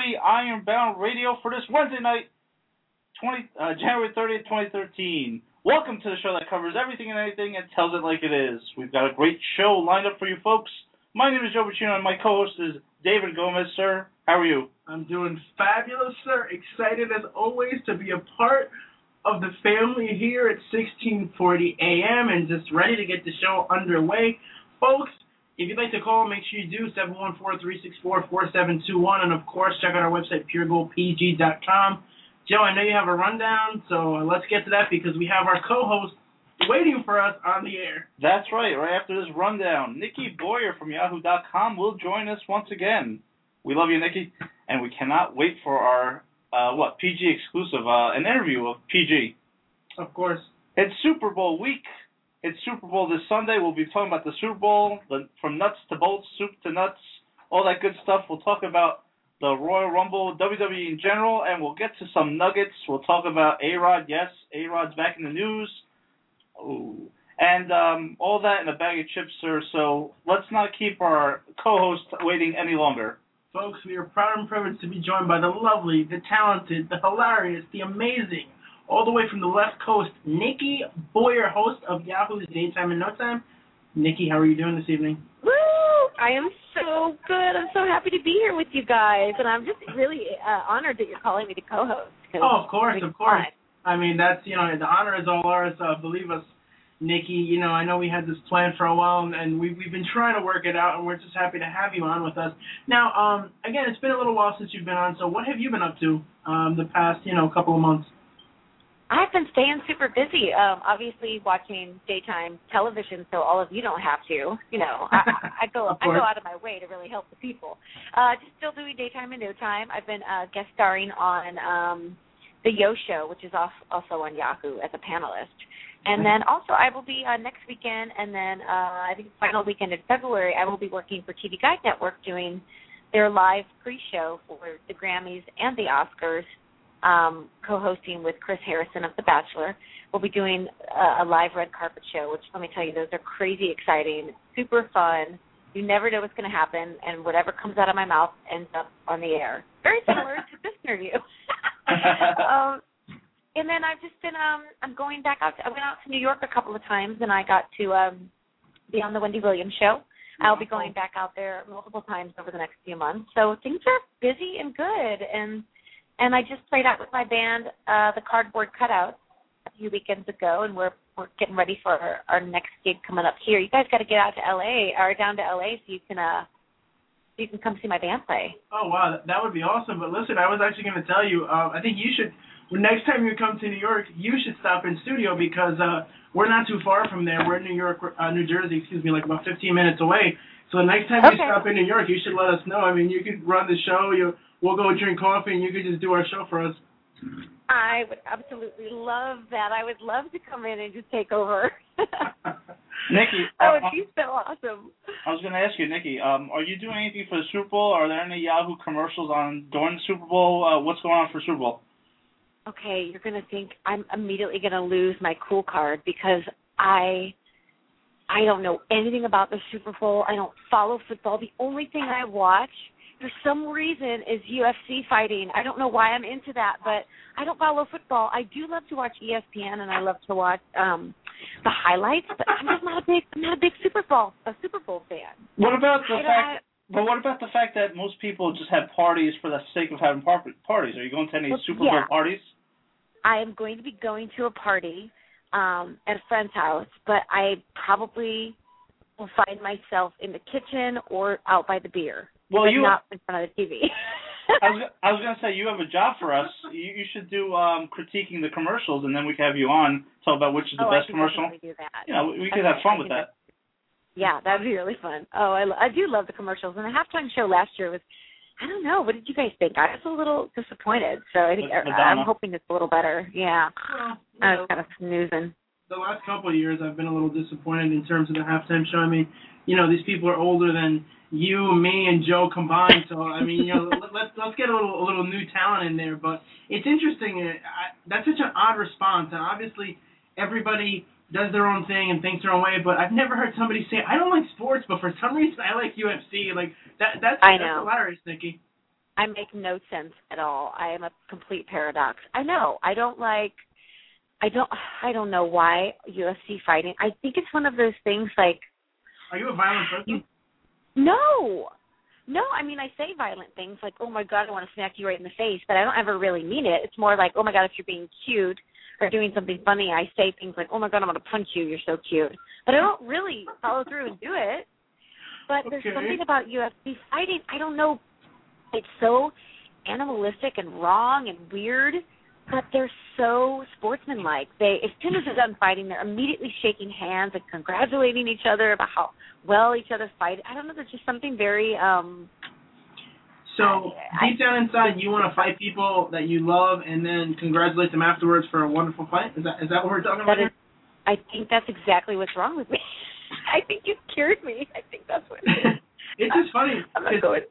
1640 Ironbound Radio for this Wednesday night, 20, uh, January 30th, 2013. Welcome to the show that covers everything and anything and tells it like it is. We've got a great show lined up for you folks. My name is Joe Bacino and my co-host is David Gomez. Sir, how are you? I'm doing fabulous, sir. Excited as always to be a part of the family here at 1640 AM and just ready to get the show underway. Folks, if you'd like to call, make sure you do 714-364-4721 and of course check out our website puregoldpg.com. Joe, I know you have a rundown, so let's get to that because we have our co-host waiting for us on the air. That's right. Right after this rundown, Nikki Boyer from Yahoo.com will join us once again. We love you, Nikki, and we cannot wait for our uh, what PG exclusive, uh, an interview of PG. Of course. It's Super Bowl week. It's Super Bowl this Sunday. We'll be talking about the Super Bowl, the, from nuts to bolts, soup to nuts, all that good stuff. We'll talk about the Royal Rumble, WWE in general, and we'll get to some nuggets. We'll talk about A Rod. Yes, A Rod's back in the news. Ooh. And um, all that in a bag of chips, sir. So let's not keep our co-host waiting any longer. Folks, we are proud and privileged to be joined by the lovely, the talented, the hilarious, the amazing, all the way from the left coast, Nikki Boyer, host of Yahoo's Daytime in No Time. Nikki, how are you doing this evening? Woo! I am so good. I'm so happy to be here with you guys, and I'm just really uh, honored that you're calling me to co-host. Oh, of course, of course. fun. I mean, that's you know, the honor is all ours. Uh, believe us, Nikki. You know, I know we had this plan for a while, and, and we we've been trying to work it out, and we're just happy to have you on with us. Now, um, again, it's been a little while since you've been on. So, what have you been up to um, the past you know couple of months? I've been staying super busy. Um, obviously, watching daytime television, so all of you don't have to. You know, I, I- go I go out of my way to really help the people. Uh, just still doing daytime and no time. I've been uh, guest starring on um, the Yo Show, which is off, also on Yahoo as a panelist. And then also I will be uh, next weekend, and then uh, I think the final weekend in February, I will be working for TV Guide Network doing their live pre-show for the Grammys and the Oscars, um, co-hosting with Chris Harrison of The Bachelor. We'll be doing uh, a live red carpet show, which let me tell you, those are crazy exciting, super fun. You never know what's going to happen, and whatever comes out of my mouth ends up on the air. Very similar to this interview. um, and then I've just been um I'm going back out to, I went out to New York a couple of times and I got to um be on the Wendy Williams show. I'll be going back out there multiple times over the next few months. So things are busy and good and and I just played out with my band uh the Cardboard Cutouts a few weekends ago and we're we're getting ready for our, our next gig coming up here. You guys got to get out to LA or down to LA so you can uh so you can come see my band play. Oh wow, that, would be awesome. But listen, I was actually going to tell you. Uh, I think you should. Next time you come to New York, you should stop in studio because uh, we're not too far from there. We're in New York, uh, New Jersey, excuse me, like about 15 minutes away. So the next time you stop in New York, you should let us know. I mean, you could run the show. You, we'll go drink coffee, and you can just do our show for us. I would absolutely love that. I would love to come in and just take over. Nikki, that would uh, be so awesome. I was going to ask you, Nikki, um, are you doing anything for the Super Bowl? Are there any Yahoo commercials on during the Super Bowl? Uh, what's going on for Super Bowl? Okay, you're gonna think I'm immediately gonna lose my cool card because I I don't know anything about the Super Bowl. I don't follow football. The only thing I watch for some reason is UFC fighting. I don't know why I'm into that, but I don't follow football. I do love to watch ESPN and I love to watch um the highlights, but I'm just not a big I'm not a big Super Bowl a Super Bowl fan. What about the I fact? But what about the fact that most people just have parties for the sake of having par- parties? Are you going to any Well, Super yeah. Bowl parties? I am going to be going to a party um at a friend's house, but I probably will find myself in the kitchen or out by the beer. Well, but you. not in front of the TV. I was, I was going to say you have a job for us. You, you should do um critiquing the commercials, and then we can have you on talk about which is the oh, best I can commercial. definitely do that. You know, we could have fun I with can that. Yeah, that'd be really fun. Oh, I, I do love the commercials. And the halftime show last year was, I don't know, what did you guys think? I was a little disappointed. So I think I, Madonna. I'm hoping it's a little better. Yeah, Well, you I know, was kind of snoozing. the last couple of years I've been a little disappointed in terms of the halftime show. I mean, you know, these people are older than you, me, and Joe combined. So I mean, you know, let, let's let's get a little a little new talent in there. But it's interesting. uh, I, that's such an odd response, and obviously everybody does their own thing and thinks their own way. But I've never heard somebody say I don't like sports, but for some reason I like UFC. Like that that's I that's hilarious, Nikki. I make no sense at all. I am a complete paradox. I know. I don't like I don't I don't know why UFC fighting. I think it's one of those things like Are you a violent person? You- no. No, I mean I say violent things like, "Oh my god, I want to smack you right in the face," but I don't ever really mean it. It's more like, "Oh my god, if you're being cute or doing something funny, I say things like, "Oh my god, I'm going to punch you. You're so cute." But I don't really follow through and do it. But there's something about UFC fighting. I don't know. It's so animalistic and wrong and weird, but they're so sportsmanlike. They, as soon as they're done fighting, they're immediately shaking hands and congratulating each other about how well each other fight. I don't know. There's just something very um So I- deep down inside, you want to fight people that you love and then congratulate them afterwards for a wonderful fight. Is that is that what we're talking about? Is, I think that's exactly what's wrong with me. I think you cured me. I think that's what. It is. it's just funny I'm not going.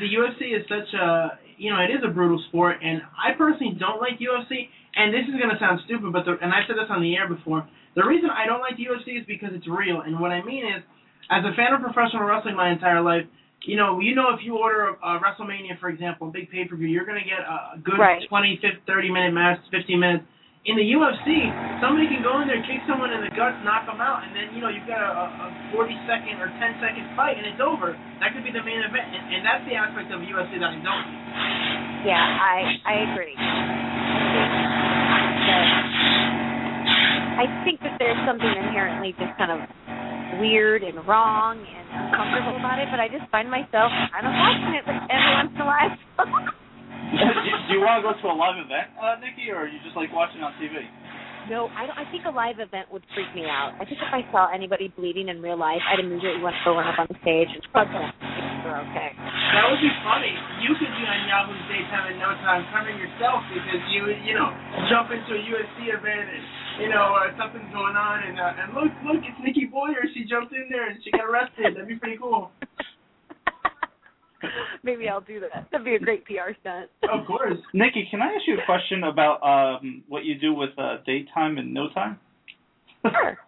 The UFC is such a you know it is a brutal sport, and I personally don't like UFC. And this is gonna sound stupid, but the, and I said this on the air before. The reason I don't like the UFC is because it's real, and what I mean is, as a fan of professional wrestling my entire life, you know, you know if you order a, a WrestleMania, for example, a big pay per view, you're gonna get a good Right. 20, 50, 30 minute match, 15 minutes. In the UFC, somebody can go in there, kick someone in the guts, knock them out, and then you know you've got a, a 40 second or 10 second fight, and it's over. That could be the main event, and, and that's the aspect of UFC that I don't. Yeah, I I agree. I think that there's something inherently just kind of weird and wrong and uncomfortable about it, but I just find myself kind of watching it every once in a while. do you want to go to a live event, uh, Nikki, or are you just like watching on TV? No, I don't. I think a live event would freak me out. I think if I saw anybody bleeding in real life, I'd immediately want to go run up on the stage and hug them. They're okay. That would be funny. You could be on Yahoo's Daytime in no time covering yourself because you you know, jump into a USC event and, you know, uh, something's going on and, uh, and look, look, it's Nikki Boyer. She jumped in there and she got arrested. That'd be pretty cool. Maybe I'll do that. That'd be a great PR stunt. Of course. Nikki, can I ask you a question about um, what you do with uh, daytime and no time? Sure.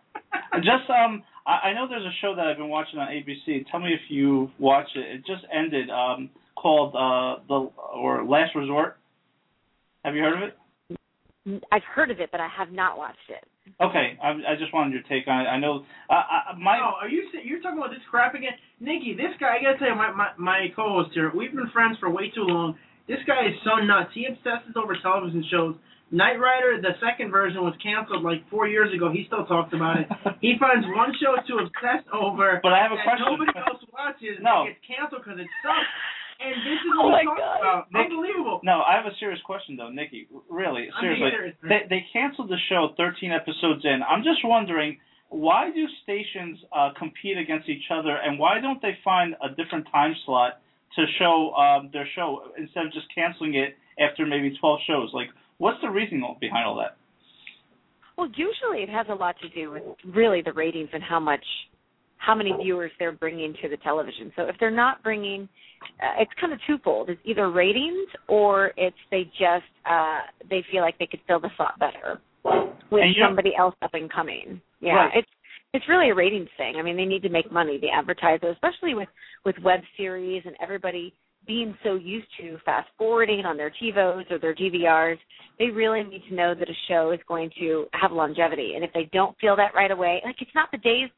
just um, I, I know there's a show that I've been watching on ABC. Tell me if you watched it. It just ended. Um, called uh, the or Last Resort. Have you heard of it? I've heard of it, but I have not watched it. Okay, I, I just wanted your take on it. I know uh, I, my Oh, are you sa- you're talking about this crap again, Nikki? This guy, I gotta tell you, my my, my co-host here, we've been friends for way too long. This guy is so nuts. He obsesses over television shows. Knight Rider, the second version, was canceled like four years ago. He still talks about it. He finds one show to obsess over But I have a that question. nobody else watches. No. and it gets canceled because it sucks. And this is Oh my God. about. Nick- Unbelievable. No, I have a serious question though, Nikki. Really, I'm seriously. serious. They they canceled the show 13 episodes in. I'm just wondering why do stations uh, compete against each other, and why don't they find a different time slot to show um, their show instead of just canceling it after maybe 12 shows? Like, what's the reasoning behind all that? Well, usually it has a lot to do with really the ratings and how much, how many viewers they're bringing to the television. So if they're not bringing, uh, it's kind of twofold. It's either ratings or it's they just uh they feel like they could fill the slot better with know- somebody else up and coming. Yeah, Right. it's it's really a ratings thing. I mean, they need to make money. The advertiser, especially with with web series and everybody being so used to fast forwarding on their TiVos or their DVRs, they really need to know that a show is going to have longevity. And if they don't feel that right away, like it's not the days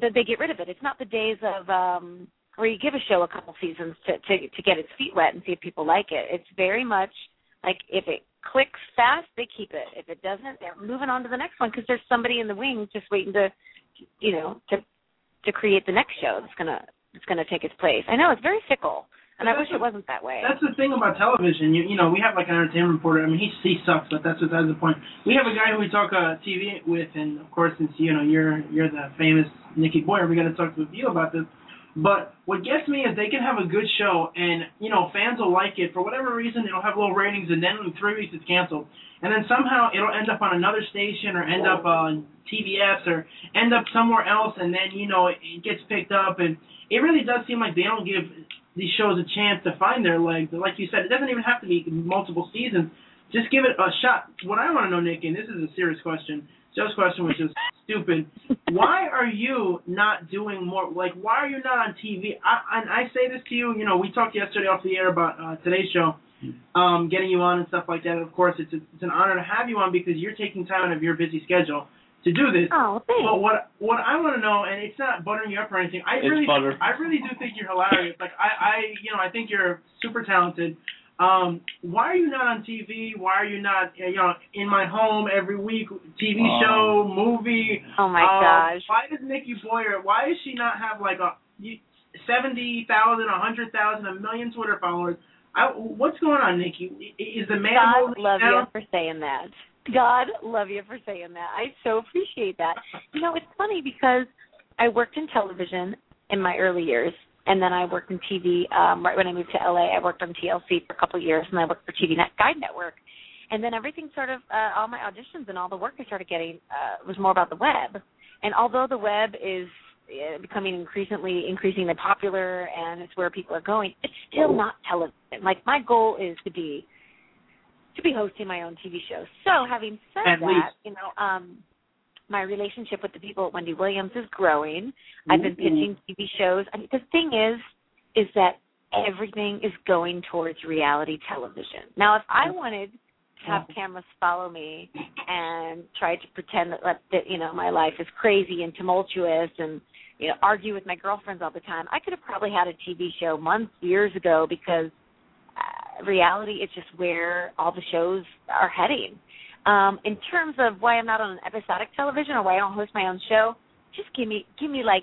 that they get rid of it. It's not the days of um where you give a show a couple seasons to to to get its feet wet and see if people like it. It's very much like if it clicks fast, they keep it. If it doesn't, they're moving on to the next one because there's somebody in the wings just waiting to, you know, to to create the next show that's gonna that's gonna take its place. I know it's very fickle, and I wish that's it wasn't that way. That's the thing about television. You you know we have like an entertainment reporter. I mean he he sucks, but that's besides the point. We have a guy who we talk uh, TV with, and of course since you know you're you're the famous Nikki Boyer, we got to talk with you about this. But what gets me is they can have a good show, and you know fans will like it for whatever reason. It'll have low ratings, and then in three weeks it's canceled, and then somehow it'll end up on another station or end up on TBS or end up somewhere else, and then you know it gets picked up, and it really does seem like they don't give these shows a chance to find their legs. And like you said, it doesn't even have to be multiple seasons. Just give it a shot. What I want to know, Nick, and this is a serious question. Joe's question was just stupid. Why are you not doing more? Like, why are you not on TV? I, and I say this to you. You know, we talked yesterday off the air about uh, today's show, um, getting you on and stuff like that. Of course, it's a, it's an honor to have you on because you're taking time out of your busy schedule to do this. Oh, thanks. But what what I want to know, and it's not buttering you up or anything. I It's really butter. I really do think you're hilarious. Like I I you know I think you're super talented. Um, why are you not on TV? Why are you not you know in my home every week? TV Oh. show, movie. Oh my um, gosh. Why does Nikki Boyer? Why does she not have like a you- seventy thousand, a hundred thousand, a million Twitter followers? I, what's going on, Nikki? Is the man God love down? you for saying that. God love you for saying that. I so appreciate that. You know, it's funny because I worked in television in my early years, and then I worked in TV. Um, right when I moved to LA, I worked on TLC for a couple of years, and I worked for TV Net Guide Network. And then everything sort of, uh, all my auditions and all the work I started getting uh, was more about the web. And although the web is uh, becoming increasingly increasingly popular and it's where people are going, it's still not television. Like my goal is to be to be hosting my own TV show. So having said At that, least. you know, um my relationship with the people at Wendy Williams is growing. I've been mm-hmm. pitching TV shows. I mean, the thing is, is that everything is going towards reality television. Now, if I mm-hmm. wanted to have mm-hmm. cameras follow me and try to pretend that, that, you know my life is crazy and tumultuous and you know argue with my girlfriends all the time, I could have probably had a TV show months, years ago because reality is just where all the shows are heading. Um, in terms of why I'm not on an episodic television or why I don't host my own show, just give me give me like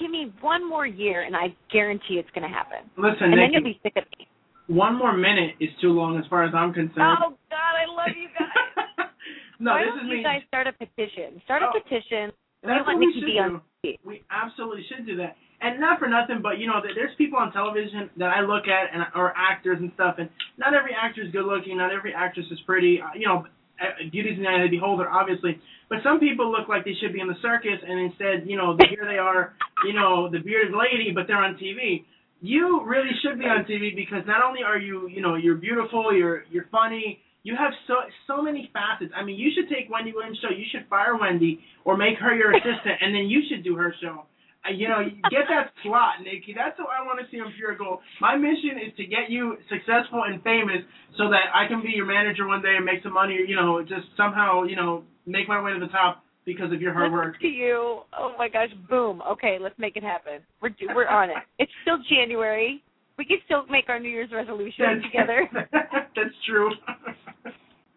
give me one more year and I guarantee it's going to happen. Listen, and then you'll be sick of me. one more minute is too long as far as I'm concerned. Oh God, I love you guys. no, why this don't is you me. guys start a petition? Start a Oh. petition. That's want what we should be on do. We absolutely should do that. And not for nothing, but you know, there's people on television that I look at and or actors and stuff, and not every actor is good looking, not every actress is pretty. Uh, You know, uh, beauty's in the eye of the beholder, obviously. But some people look like they should be in the circus, and instead, you know, here they are, you know, the bearded lady, but they're on TV. You really should be on TV because not only are you, you know, you're beautiful, you're you're funny, you have so so many facets. I mean, you should take Wendy Williams' show. You should fire Wendy or make her your assistant, and then you should do her show. Uh, you know, get that slot, Nikki. That's what I want to see on Pure Gold. My mission is to get you successful and famous, so that I can be your manager one day and make some money. You know, just somehow, you know, make my way to the top because of your hard work. Look to you. Oh my gosh, boom. Okay, let's make it happen. We're do- we're on it. It's still January. We can still make our New Year's resolution together. That's true.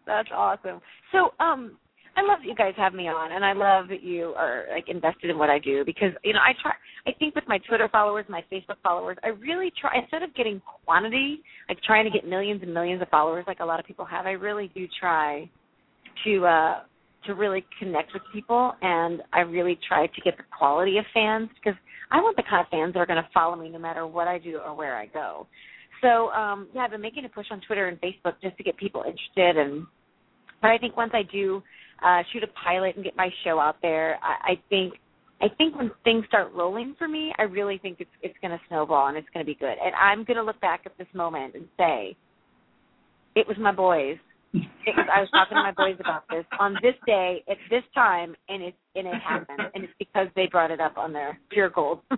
That's awesome. So, um, I love that you guys have me on, and I love that you are like invested in what I do because you know I try. I think with my Twitter followers, my Facebook followers, I really try instead of getting quantity, like trying to get millions and millions of followers, like a lot of people have. I really do try to uh to really connect with people, and I really try to get the quality of fans because I want the kind of fans that are going to follow me no matter what I do or where I go. So um yeah, I've been making a push on Twitter and Facebook just to get people interested and but I think once I do uh shoot a pilot and get my show out there, I, I think I think when things start rolling for me, I really think it's it's gonna snowball and it's gonna be good. And I'm gonna look back at this moment and say, It was my boys. It was I was talking to my boys about this on this day at this time and it and it happened and it's because they brought it up on their pure gold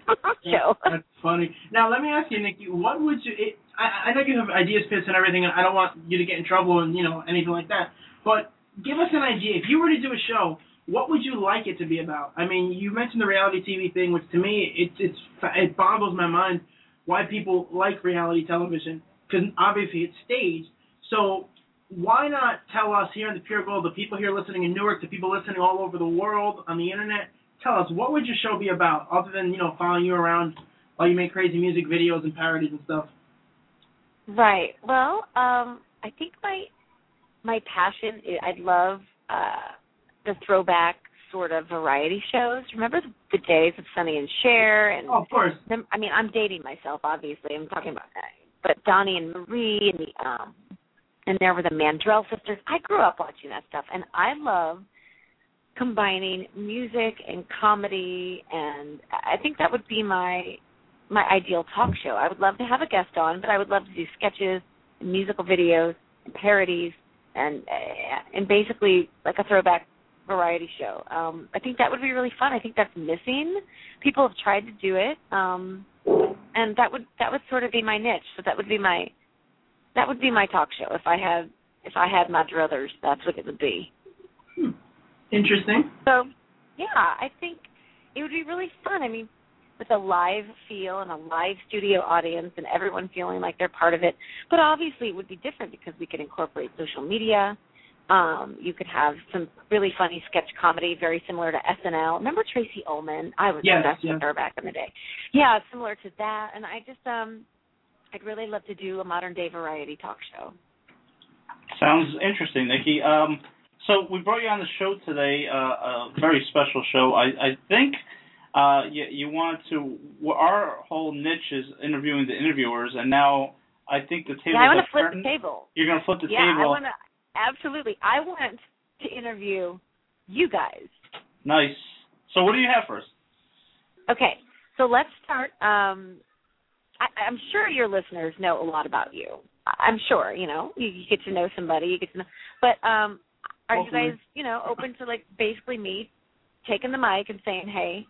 show. That's funny. Now let me ask you, Nikki, what would you? It, I, I know you have ideas, pits, and everything, and I don't want you to get in trouble and you know anything like that. But give us an idea. If you were to do a show, what would you like it to be about? I mean, you mentioned the reality TV thing, which to me, it it's it boggles my mind why people like reality television because obviously it's staged. So why not tell us here in the Pure Gold, the people here listening in Newark, the people listening all over the world on the internet, tell us what would your show be about, other than you know following you around while you make crazy music videos and parodies and stuff. Right. Well, um, I think my my passion. i- I'd love uh, the throwback sort of variety shows. Remember the, the days of Sonny and Cher and Oh, of course. them, I mean, I'm dating myself, obviously. I'm talking about that. But Donny and Marie and the um and there were the Mandrell sisters. I grew up watching that stuff and I love combining music and comedy and I think that would be my my ideal talk show. I would love to have a guest on, but I would love to do sketches and musical videos and parodies and and basically like a throwback variety show. Um I think that would be really fun. I think that's missing. People have tried to do it. Um and that would that would sort of be my niche. So that would be my that would be my talk show if I had if I had my druthers, that's what it would be. Hmm. Interesting. So, yeah, I think it would be really fun. I mean, with a live feel and a live studio audience and everyone feeling like they're part of it. But obviously, it would be different because we could incorporate social media. Um, you could have some really funny sketch comedy, very similar to SNL. Remember Tracey Ullman? I was Yes, obsessed yes. with her back in the day. Yeah, similar to that. And I just, um, I'd really love to do a modern day variety talk show. Sounds interesting, Nikki. Um, so we brought you on the show today, uh, a very special show. I, I think uh, you, you wanted to. well, Our whole niche is interviewing the interviewers, and now I think the table. yeah, I want to flip the table. You're going to flip the yeah, table. I want to. Absolutely, I want to interview you guys. Nice. So what do you have first? Okay, so let's start. Um, I, I'm sure your listeners know a lot about you. I'm sure you know you, you get to know somebody. You get to know, but um, are Hopefully. you guys you know open to like basically me taking the mic and saying, "Hey,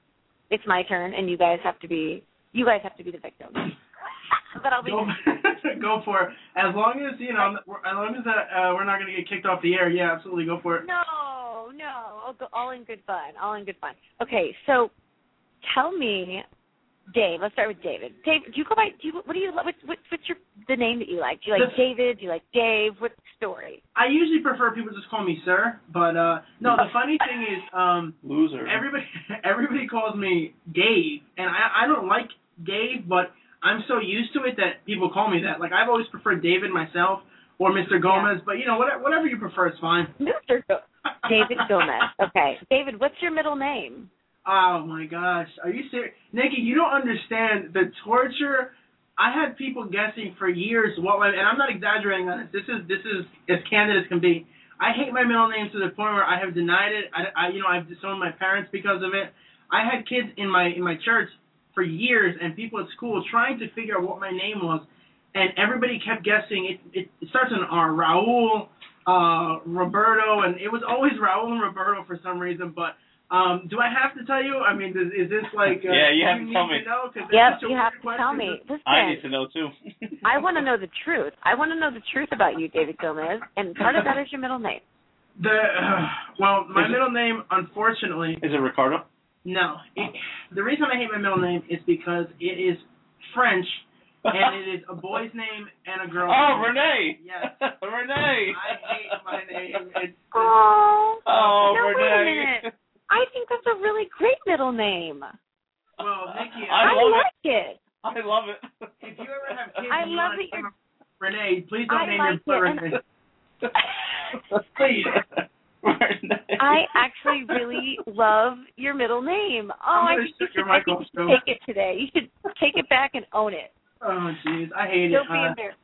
it's my turn," and you guys have to be you guys have to be the victim. but I'll be Go, go for it. As long as you know, as long as uh, we're not going to get kicked off the air. Yeah, absolutely, go for it. no, no, all, go, all in good fun, all in good fun. Okay, so tell me, Dave. Let's start with David. Dave, do you go by? Do you what do you what, what what's your the name that you like? Do you like The- David? Do you like Dave? What's the story? I usually prefer people just call me sir, but uh no. The funny thing is, um, Loser. everybody everybody calls me Dave, and I I don't like Dave, but I'm so used to it that people call me that. Like I've always preferred David myself or Mr. Gomez, but you know whatever whatever you prefer is fine. Mr. Go- David Gomez. Okay, David. What's your middle name? Oh my gosh, are you serious, Nikki? You don't understand the torture. I had people guessing for years what my and I'm not exaggerating on this. This is this is as candid as can be. I hate my middle name to the point where I have denied it. I, I you know I've disowned my parents because of it. I had kids in my in my church for years and people at school trying to figure out what my name was, and everybody kept guessing. It it, it starts with an R. Raul, uh, Roberto, and it was always Raul and Roberto for some reason, but. Um, do I have to tell you? I mean, is, is this like? Uh, Yeah, you have do to tell me. know? 'Cause it's Yep, you have to tell question. me. Listen, I need to know too. I want to know the truth. I want to know the truth about you, David Gomez, and part of that is your middle name. The uh, well, my Is it- middle name, unfortunately, Is it Ricardo? no. It, the reason I hate my middle name is because it is French and it is a boy's name and a girl's Oh, name. Renee. Yes. Renee. I hate my name. It's, Oh, Oh, no, wait a Renee. minute. I think that's a really great middle name. well, Nikki, I I, love like it. I love it. if you ever have kids, I love wanna that you're- Renee. Please don't I name like your it, Renee. Please. I actually really love your middle name. Oh, I'm think you should, I think you should take it today. You should take it back and own it. Oh, jeez, I hate it. Don't be Uh, embarrassed.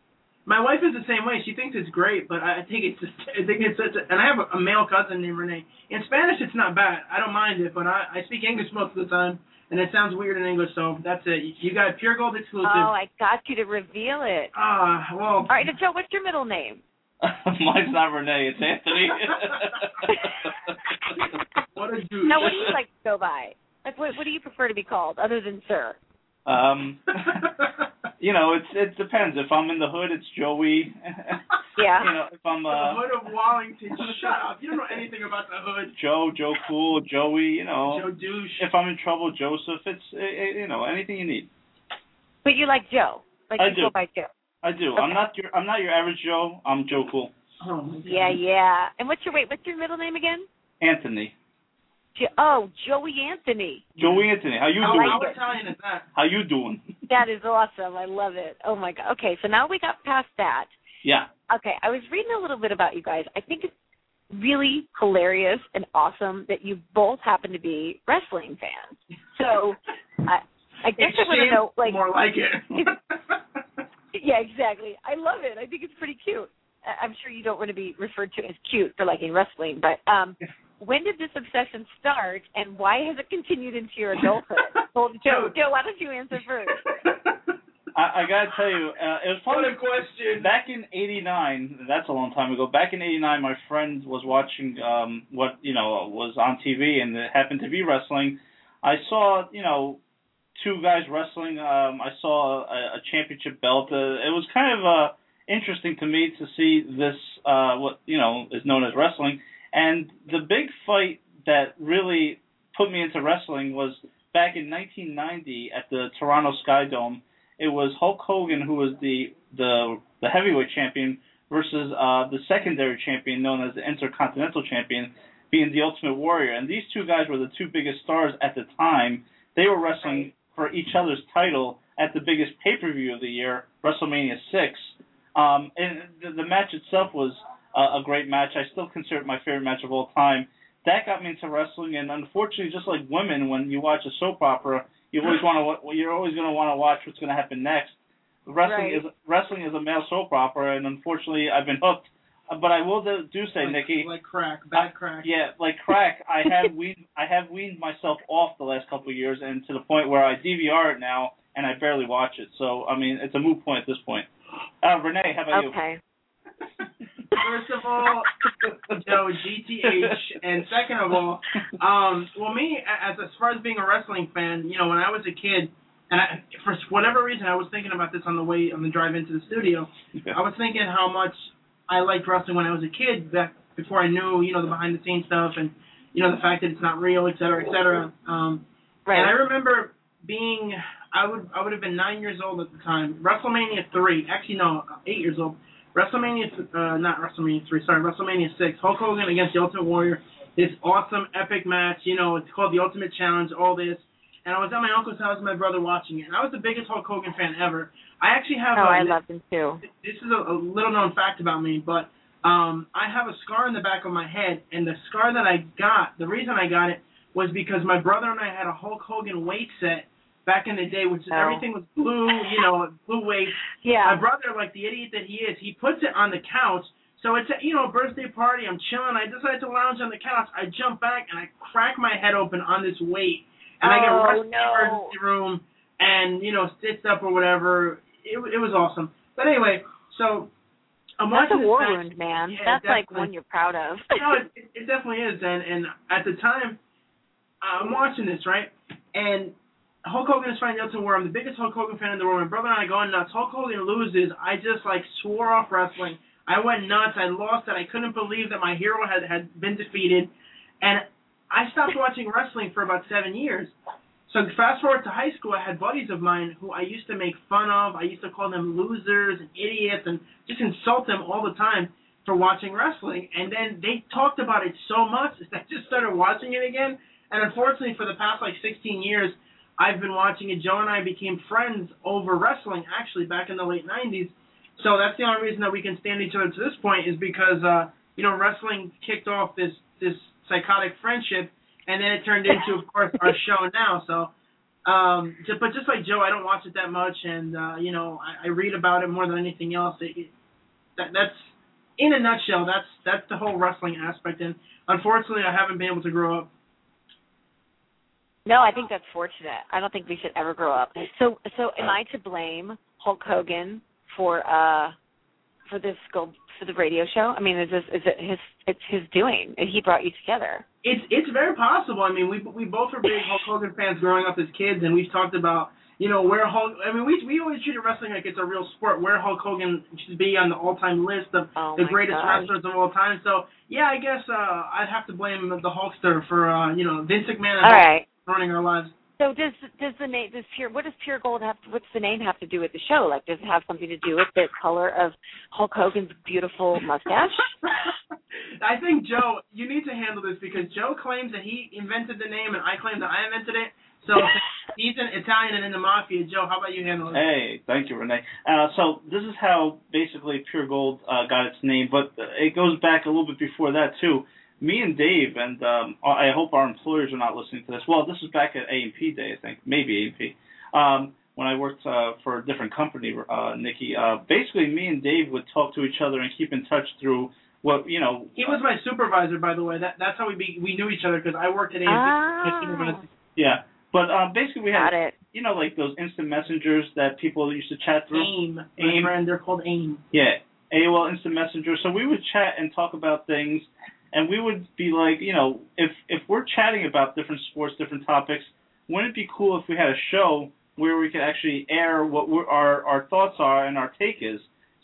My wife is the same way. She thinks it's great, but I I think it's just, I think it's such a, and I have a, a male cousin named Renee. In Spanish, it's not bad. I don't mind it, but I I speak English most of the time, and it sounds weird in English. So that's it. You got pure gold exclusive. Oh, I got you to reveal it. Ah, well. All right, now, Joe, what's your middle name? Mine's not Renee. It's Anthony. what a douche. now, what do you like to go by? Like, what what do you prefer to be called other than sir? Um, you know, it's it depends. If I'm in the hood, it's Joey. Yeah. You know, if I'm uh, the hood of Wallington. Shut up. You don't know anything about the hood. Joe, Joe Cool, Joey. You know, Joe douche. if I'm in trouble, Joseph. It's eh, you know anything you need. But you like Joe. Like I you do. go by Joe. I do. Okay. I'm not your I'm not your average Joe. I'm Joe Cool. Oh my God. Yeah, yeah. And what's your wait? What's your middle name again? Anthony. Jo- oh, Joey Anthony. Joey Anthony. How you How, doing? how Italian? How you doing? That is awesome. I love it. Oh my god. Okay, so now we got past that. Yeah. Okay, I was reading a little bit about you guys. I think it's really hilarious and awesome that you both happen to be wrestling fans. So I I guess I want to know like more like it. yeah, exactly. I love it. I think it's pretty cute. I- I'm sure you don't want to be referred to as cute for liking wrestling, but um when did this obsession start and why has it continued into your adulthood? well, Joe, Joe, why don't you answer first? I, I gotta tell you, uh, it was what probably a question. back in '89. That's a long time ago. Back in '89, my friend was watching um what you know was on TV, and it happened to be wrestling. I saw you know two guys wrestling. Um, I saw a, a championship belt. Uh, it was kind of uh interesting to me to see this uh what you know is known as wrestling. And the big fight that really put me into wrestling was back in 1990 at the Toronto Sky Dome. It was Hulk Hogan who was the the the heavyweight champion versus uh the secondary champion known as the Intercontinental champion being the Ultimate Warrior. And these two guys were the two biggest stars at the time. They were wrestling for each other's title at the biggest pay-per-view of the year, WrestleMania 6. Um and the, the match itself was uh, a great match. I still consider it my favorite match of all time. That got me into wrestling, and unfortunately, just like women, when you watch a soap opera, you always want to. You're always going to want to watch what's going to happen next. Wrestling Right. is wrestling is a male soap opera, and unfortunately, I've been hooked. Uh, But I will do, do say, like, Nikki, like crack, bad crack. yeah, like crack. I have weaned I have weaned myself off the last couple of years, and to the point where I DVR it now, and I barely watch it. So I mean, it's a moot point at this point. Uh, Renee, how about you? Okay. First of all, Joe, GTH, and second of all, um, well, me as as far as being a wrestling fan, you know, when I was a kid, and I, for whatever reason, I was thinking about this on the way on the drive into the studio. I was thinking how much I liked wrestling when I was a kid, back before I knew, you know, the behind the scenes stuff and you know the fact that it's not real, et cetera, et cetera. Um, Right. and I remember being, I would I would have been nine years old at the time. WrestleMania three, actually no, eight years old. WrestleMania, uh, not WrestleMania three, sorry, WrestleMania six. Hulk Hogan against the Ultimate Warrior. This awesome epic match. You know, it's called the Ultimate Challenge. All this. And I was at my uncle's house with my brother watching it, and I was the biggest Hulk Hogan fan ever. I actually have oh, a, I love them too. this is a, a little known fact about me, but um, I have a scar in the back of my head, and the scar that I got, the reason I got it was because my brother and I had a Hulk Hogan weight set back in the day, which Oh. everything was blue, you know, blue weights. Yeah. My brother, like the idiot that he is, he puts it on the couch. So it's a you know a birthday party. I'm chilling. I decide to lounge on the couch. I jump back and I crack my head open on this weight, and I get Oh, rushed to the emergency room and you know stitched up or whatever. It it was awesome. But anyway, so I'm That's a watching war match. wound, man. Yeah, That's like one you're proud of. no, it, it, it definitely is. And and at the time, I'm watching this right, and Hulk Hogan is fighting Ultimate Warrior. I'm the biggest Hulk Hogan fan in the world. My brother and I going nuts. Hulk Hogan loses. I just like swore off wrestling. I went nuts. I lost it. I couldn't believe that my hero had had been defeated, and I stopped watching wrestling for about seven years. So fast forward to high school, I had buddies of mine who I used to make fun of. I used to call them losers and idiots and just insult them all the time for watching wrestling. And then they talked about it so much that I just started watching it again. And unfortunately, for the past like 16 years, I've been watching it. Joe and I became friends over wrestling, actually, back in the late 90s. So that's the only reason that we can stand each other to this point is because, uh, you know, wrestling kicked off this this psychotic friendship, and then it turned into, of course, our show now. So, um, ju- but just like Joe, I don't watch it that much, and uh, you know, I, I read about it more than anything else. It, that, that's in a nutshell. That's that's the whole wrestling aspect, and unfortunately, I haven't been able to grow up. No, I think that's fortunate. I don't think we should ever grow up. So, so am I to blame Hulk Hogan for uh for this go for the radio show? I mean, is this is it his it's his doing? He brought you together. It's it's very possible. I mean, we we both were big Hulk Hogan fans growing up as kids, and we've talked about you know where Hulk. I mean, we we always treated wrestling like it's a real sport. Where Hulk Hogan should be on the all-time list of Oh the greatest gosh. wrestlers of all time. So yeah, I guess uh, I'd have to blame the Hulkster for uh, you know Vince McMahon All Hulk right. Ruining our lives. So does does the name does pure what does pure gold have? What's the name have to do with the show? Like, does it have something to do with the color of Hulk Hogan's beautiful mustache? I think Joe, you need to handle this because Joe claims that he invented the name, and I claim that I invented it. So he's an Italian and in the mafia. Joe, how about you handle it? Hey, thank you, Renee. Uh, so this is how basically Pure Gold uh, got its name, but it goes back a little bit before that too. Me and Dave, and um, I hope our employers are not listening to this. Well, this is back at A&P day, I think, maybe A&P. Um, when I worked uh, for a different company, uh, Nikki. Uh, basically, me and Dave would talk to each other and keep in touch through what you know. He was my supervisor, by the way. That that's how we be, we knew each other because I worked at A&P. Ah. Yeah, but um, basically we had Got it. you know like those instant messengers that people used to chat through. AIM. My AIM. friend, they're called AIM. Yeah, AOL Instant Messenger. So we would chat and talk about things, and we would be like, you know, if if we're chatting about different sports, different topics, wouldn't it be cool if we had a show where we could actually air what our our thoughts are and our take is?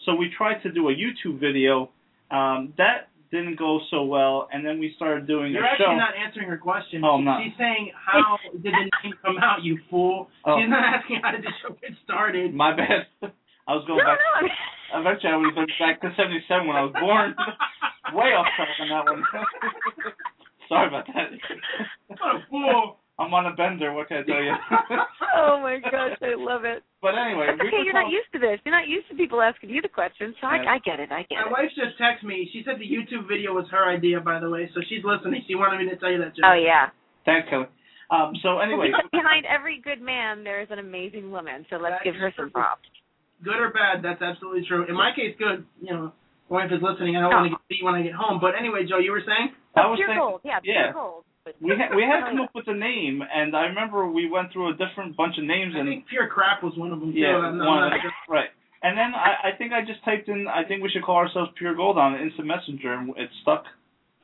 So we tried to do a YouTube video. Um, that didn't go so well, and then we started doing You're a actually show. not answering her question. Oh, I'm She- not. She's saying, how did the name come out, you fool? Oh. She's not asking how did the show get started. My bad. I was No, going back. no. Eventually, I would have been back to '77 when I was born. Way off track on that one. Sorry about that. what a fool. I'm on a bender. What can I tell you? oh my gosh, I love it. but anyway, That's okay, you're not used to this. You're not used to people asking you the questions, so Yeah. I, I get it. I get My it. wife just texted me. She said the YouTube video was her idea, by the way, so she's listening. She wanted me to tell you that, Joe. Oh yeah. Thanks, Kelly. Um, so anyway, Well, behind every good man, there is an amazing woman. So let's give her some props. Good or bad, that's absolutely true. In my case, good. You know, wife is listening. I don't want to get beat when I get home. But anyway, Joe, you were saying? I was pure thinking, gold, yeah, yeah. pure gold. But we had we had to Oh, come up with a name, and I remember we went through a different bunch of names, I and think Pure Crap was one of them, too. yeah, I'm one I'm of not them, sure. right. And then I, I think I just typed in. I think we should call ourselves Pure Gold on Instant Messenger, and it stuck.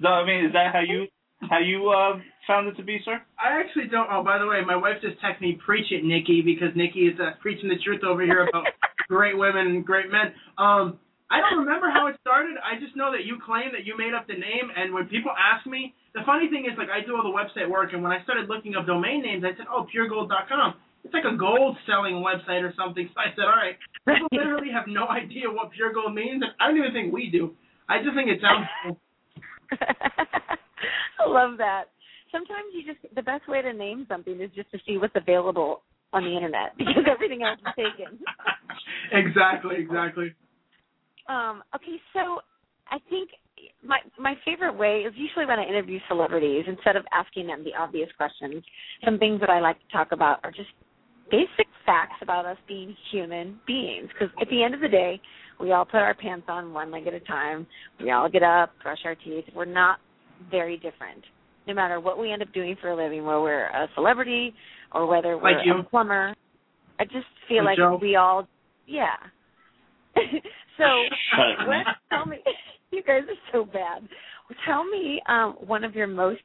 No, I mean, is that how you how you uh, found it to be, sir? I actually don't. Oh, by the way, my wife just texted me, "Preach it, Nikki," because Nikki is uh, preaching the truth over here about great women great men. Um, I don't remember how it started. I just know that you claim that you made up the name, and when people ask me, the funny thing is, like, I do all the website work, and when I started looking up domain names, I said, "Oh, puregold.com." It's like a gold selling website or something. So I said, "All right." People literally have no idea what pure gold means, and I don't even think we do. I just think it sounds cool. I love that. Sometimes you just the best way to name something is just to see what's available on the internet because everything else is taken. exactly, exactly. Um, okay, so I think my my favorite way is usually when I interview celebrities, instead of asking them the obvious questions, some things that I like to talk about are just basic facts about us being human beings. Because at the end of the day, we all put our pants on one leg at a time. We all get up, brush our teeth. We're not very different. No matter what we end up doing for a living, whether we're a celebrity or whether we're Like a plumber, I just feel Like like we all, yeah. so, what, tell me, you guys are so bad. Tell me um, one of your most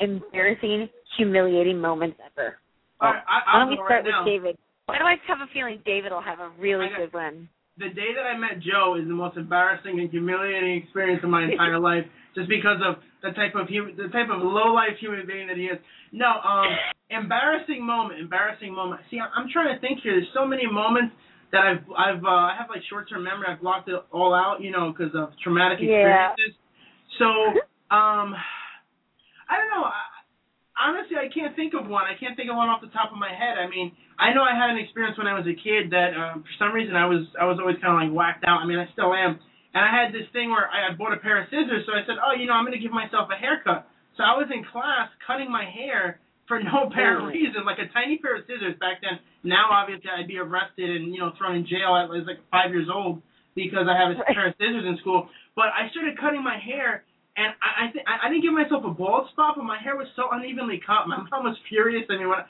embarrassing, humiliating moments ever. All right, I, Why I'll don't we go start right now. with David? Why do I have a feeling David will have a really got- good one? the day that I met Joe is the most embarrassing and humiliating experience of my entire life, just because of the type of human, the type of low life human being that he is. No, um, embarrassing moment, embarrassing moment. See, I'm, I'm trying to think here. There's so many moments that I've, I've, uh, I have like short term memory. I've blocked it all out, you know, because of traumatic experiences. Yeah. So, um, I don't know. I, honestly, I can't think of one. I can't think of one off the top of my head. I mean, I know I had an experience when I was a kid that um, for some reason I was I was always kind of like whacked out. I mean, I still am. And I had this thing where I had bought a pair of scissors, so I said, oh, you know, I'm going to give myself a haircut. So I was in class cutting my hair for no apparent reason, like a tiny pair of scissors back then. Now, obviously, I'd be arrested and you know thrown in jail. I was like five years old because I have a Right. pair of scissors in school. But I started cutting my hair, and I I, th- I didn't give myself a bald spot, but my hair was so unevenly cut. My mom was furious. I mean, when I,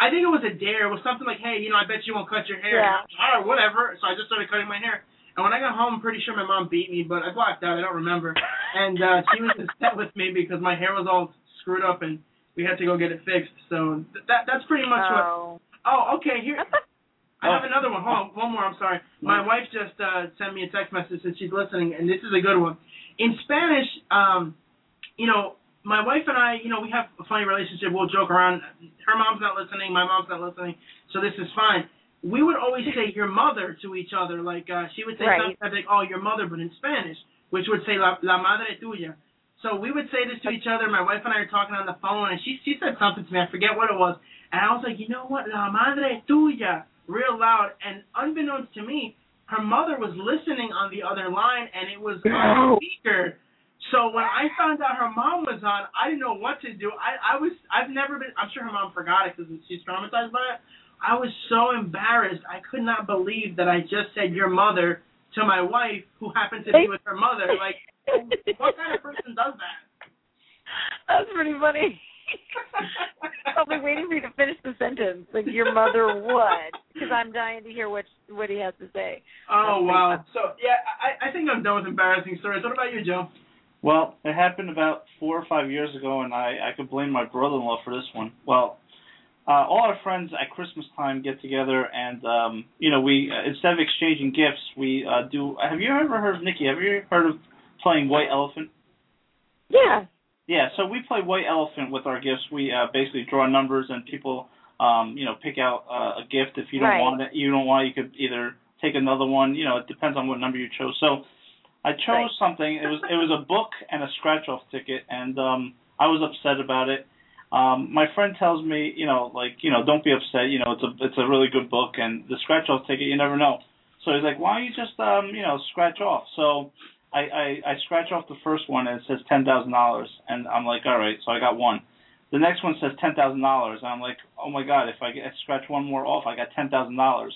I think it was a dare. It was something like, hey, you know, I bet you won't cut your hair. Yeah. All right, whatever. So I just started cutting my hair. And when I got home, I'm pretty sure my mom beat me, but I blacked out. I don't remember. And uh, she was upset with me because my hair was all screwed up, and we had to go get it fixed. So th- that that's pretty much what. Oh. Oh, okay. Here, I have Oh. another one. Hold on, one more. I'm sorry. My wife just uh, sent me a text message and she's listening, and this is a good one. In Spanish, um, you know, my wife and I, you know, we have a funny relationship. We'll joke around. Her mom's not listening. My mom's not listening. So this is fine. We would always say your mother to each other. Like uh, she would say Right. something like, "Oh, your mother," but in Spanish, which would say "la, la madre tuya." So we would say this to each other. My wife and I are talking on the phone, and she she said something to me. I forget what it was, and I was like, you know what, la madre tuya, real loud. And unbeknownst to me, her mother was listening on the other line, and it was on speaker. So when I found out her mom was on, I didn't know what to do. I I was I've never been. I'm sure her mom forgot it because she's traumatized by it. I was so embarrassed. I could not believe that I just said your mother to my wife, who happened to be with her mother. Like, what kind of person does that? That's pretty funny. I'll be waiting for you to finish the sentence. Like your mother would, because I'm dying to hear what what he has to say. Oh wow! So yeah, I I think I'm done with embarrassing stories. What about you, Joe? Well, it happened about four or five years ago, and I I could blame my brother-in-law for this one. Well, uh, all our friends at Christmas time get together, and um, you know, we uh, instead of exchanging gifts, we uh, do. Have you ever heard of Nikki? Have you heard of playing White Elephant? Yeah. Yeah, so we play White Elephant with our gifts. We uh, basically draw numbers, and people, um, you know, pick out uh, a gift. If you don't Right. want it, you don't want it, you could either take another one. You know, it depends on what number you chose. So, I chose Right. something. It was it was a book and a scratch off ticket, and um, I was upset about it. Um, my friend tells me, you know, like, you know, don't be upset. You know, it's a it's a really good book, and the scratch off ticket, you never know. So he's like, why don't you just, um, you know, scratch off? So I, I I scratch off the first one, and it says ten thousand dollars, and I'm like, all right, so I got one. The next one says ten thousand dollars, and I'm like, oh my god, if I get scratch one more off, I got ten thousand dollars.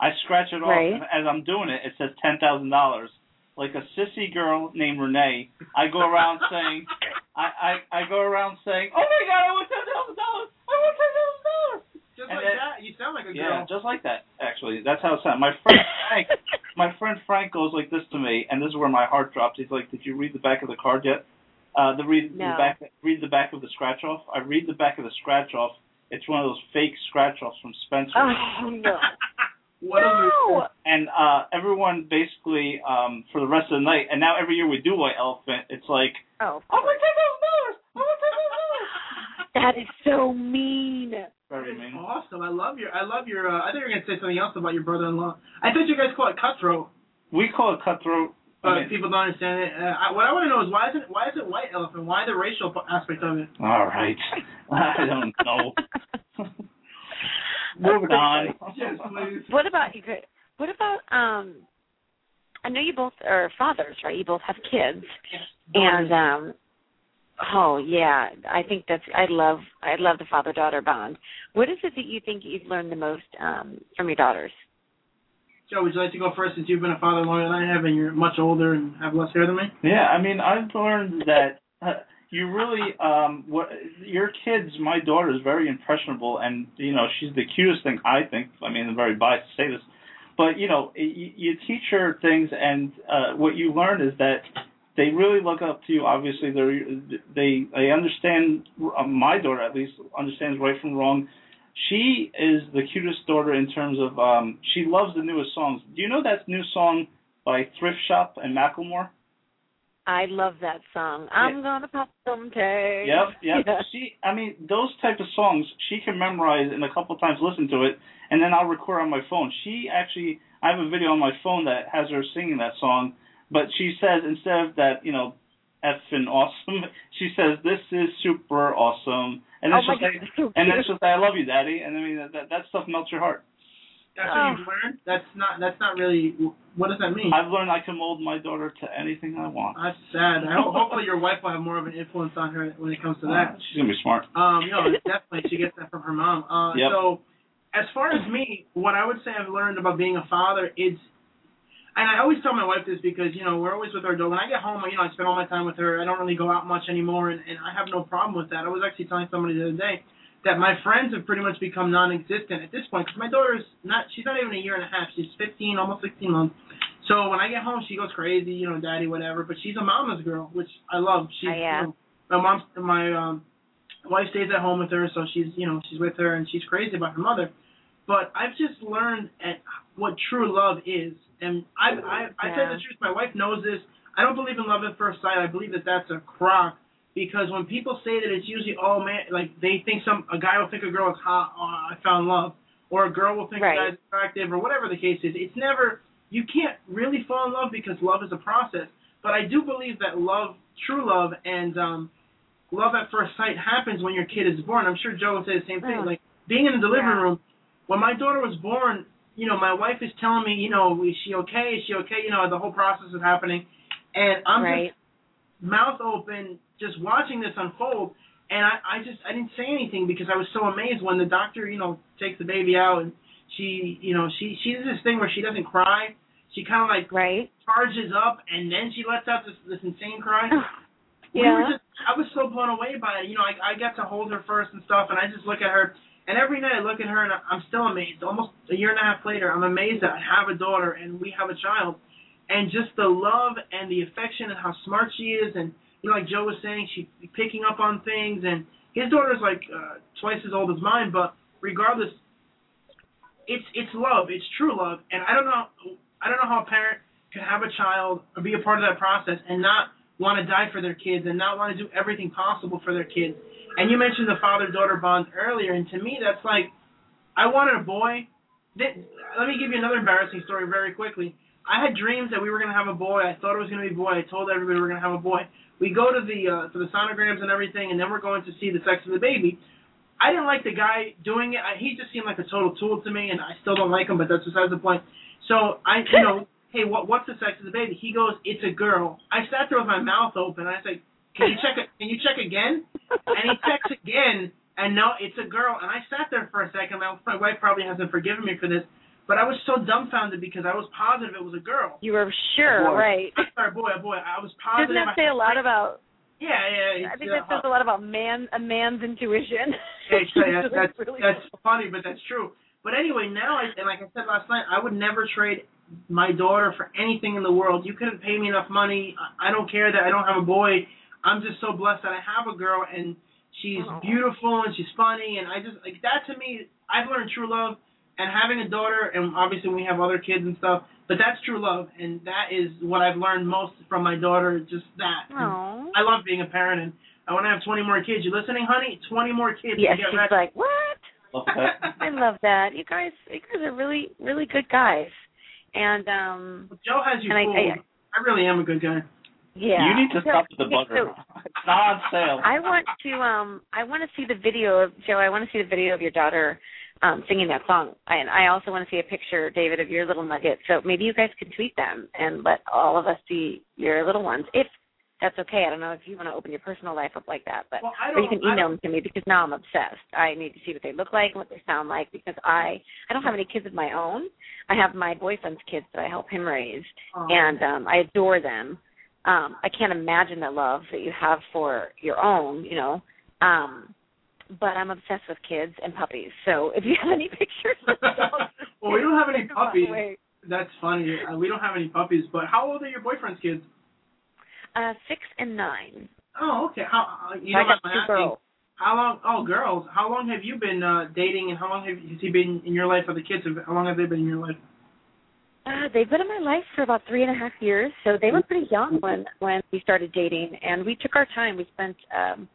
I scratch it off, Right. and as I'm doing it, it says ten thousand dollars. Like a sissy girl named Renee, I go around saying, I, I I go around saying, oh my god, I want ten thousand dollars, I want ten thousand dollars. Just And like then- that, you sound like a Yeah, girl. just like that. Actually, that's how it sounds. My friend Frank, my friend Frank goes like this to me, and this is where my heart drops. He's like, "Did you read the back of the card yet? Uh, the read No. the back, read the back of the scratch off. I read the back of the scratch off. It's one of those fake scratch offs from Spencer. Oh no. what no. and uh everyone basically um for the rest of the night and now every year we do white elephant it's like Oh. I want ten thousand dollars I want ten thousand dollars That is so mean. Very That's mean awesome. I love your. I love your. Uh, I thought you were gonna say something else about your brother-in-law. I thought you guys call it cutthroat. we call it cutthroat But I mean, people don't understand it. Uh, I, what I want to know is why is it why is it white elephant? Why the racial aspect of it? all right I don't know moving on. Yes, please. What about you? What about um? I know you both are fathers, right? You both have kids, and um. Oh yeah, I think that's. I love. I love the father-daughter bond. What is it that you think you've learned the most um from your daughters? Joe, would you like to go first since you've been a father longer than I have and you're much older and have less hair than me? Yeah, I mean, I've learned that uh, you really, um, what your kids. My daughter is very impressionable, and you know, she's the cutest thing I think. I mean, I'm very biased to say this, but you know, you, you teach her things, and uh, what you learn is that they really look up to you. Obviously, they they they understand. Uh, my daughter, at least, understands right from wrong. She is the cutest daughter in terms of um, she loves the newest songs. Do you know that new song by Thrift Shop and Macklemore? I love that song. I'm gonna pop some tags. Yep, yep. Yeah. She, I mean, those type of songs she can memorize and a couple times listen to it, and then I'll record on my phone. She actually, I have a video on my phone that has her singing that song, but she says instead of that, you know, effing awesome, she says this is super awesome, and then oh she'll say, that's so and then she'll say, I love you, daddy, and I mean that that, that stuff melts your heart. That's Oh. what you've learned. That's not. That's not really. What does that mean? I've learned I can mold my daughter to anything I want. That's sad. I hope, hopefully your wife will have more of an influence on her when it comes to that. Uh, she's gonna be smart. Um, you no, definitely she gets that from her mom. Uh, Yep. So, as far as me, what I would say I've learned about being a father is, and I always tell my wife this because you know we're always with our daughter. When I get home, you know I spend all my time with her. I don't really go out much anymore, and, and I have no problem with that. I was actually telling somebody the other day that my friends have pretty much become non-existent at this point because my daughter's not. She's not even a year and a half. She's 15, almost 16 months. So when I get home, she goes crazy, you know, daddy, whatever. But she's a mama's girl, which I love. She's, Oh, yeah. you know, my mom's my um wife stays at home with her, so she's you know she's with her and she's crazy about her mother. But I've just learned at what true love is, and I I I tell the truth. My wife knows this. I don't believe in love at first sight. I believe that that's a crock because when people say that it's usually oh man, like they think some a guy will think a girl is hot. Oh, I found love, or a girl will think Right. a guy's attractive, or whatever the case is. It's never you can't really fall in love because love is a process. but I do believe that love, true love, and um, love at first sight happens when your kid is born. I'm sure Joe would say the same thing. Oh. Like being in the delivery Yeah. room, when my daughter was born, you know, my wife is telling me, you know, is she okay? Is she okay? You know, the whole process is happening, and I'm right. just mouth open, just watching this unfold. And I, I just, I didn't say anything because I was so amazed when the doctor, you know, takes the baby out and she, you know, she, she does this thing where she doesn't cry. She kind of like Right. charges up and then she lets out this, this insane cry. We yeah. just, I was so blown away by it. You know, I, I got to hold her first and stuff, and I just look at her. And every night I look at her, and I'm still amazed. Almost a year and a half later, I'm amazed that I have a daughter and we have a child. And just the love and the affection and how smart she is, and you know, like Joe was saying, she's picking up on things. And his daughter's like uh, twice as old as mine, but regardless, it's it's love. It's true love. And I don't know, I don't know how a parent can have a child or be a part of that process and not want to die for their kids and not want to do everything possible for their kids. And you mentioned the father-daughter bond earlier, and to me, that's like, I wanted a boy. Let me give you another embarrassing story very quickly. I had dreams that we were going to have a boy. I thought it was going to be a boy. I told everybody we were going to have a boy. We go to the uh, to the sonograms and everything, and then we're going to see the sex of the baby. I didn't like the guy doing it. I, he just seemed like a total tool to me, and I still don't like him. But that's besides the point. So I, you know, hey, what what's the sex of the baby? He goes, it's a girl. I sat there with my mouth open. I said, can you check it? Can you check again? And he checks again, and no, it's a girl. And I sat there for a second. My, my wife probably hasn't forgiven me for this, but I was so dumbfounded because I was positive it was a girl. You were sure, Boy. right? I'm sorry, boy, oh boy, I was positive. Doesn't that say a lot about? Yeah, yeah. I it's, think uh, that says a lot about man, a man's intuition. Yeah, it's- that's, that's, really that's funny, but that's true. But anyway, now, I, and like I said last night, I would never trade my daughter for anything in the world. You couldn't pay me enough money. I I don't care that I don't have a boy. I'm just so blessed that I have a girl, and she's Aw. beautiful and she's funny, and I just like that to me. I've learned true love, and having a daughter, and obviously we have other kids and stuff. But that's true love, and that is what I've learned most from my daughter. Just that. And Oh. I love being a parent, and I want to have 20 more kids. You listening, honey? 20 more kids. Yes, to get she's ready. like, what? Love. I love that. You guys, you guys are really, really good guys. And um, Joe has you and I, fooled. I, I really am a good guy. yeah. You need to So- stop with the okay, butter. so it's not on sale. I want to, um, I want to see the video of Joe. I want to see the video of your daughter um singing that song, and I also want to see a picture, David, of your little nugget. So maybe you guys can tweet them and let all of us see your little ones, if that's okay. I don't know if you want to open your personal life up like that, but Well, or you can email them to me because now I'm obsessed. I need to see what they look like and what they sound like because I I don't have any kids of my own. I have my boyfriend's kids that I help him raise, um, and um I adore them. Um I can't imagine the love that you have for your own, you know. Um but I'm obsessed with kids and puppies. So if you have any pictures of dogs, well, we don't have any send them my puppies. That's funny. Uh, we don't have any puppies. But how old are your boyfriend's kids? Uh six and nine. Oh, okay. How uh, you I know got what two girls. How long? Oh, girls. How long have you been uh dating, and how long have has he been in your life? Or the kids? Have, how long have they been in your life? Uh, they've been in my life for about three and a half years, so they were pretty young when when we started dating, and we took our time. We spent, um,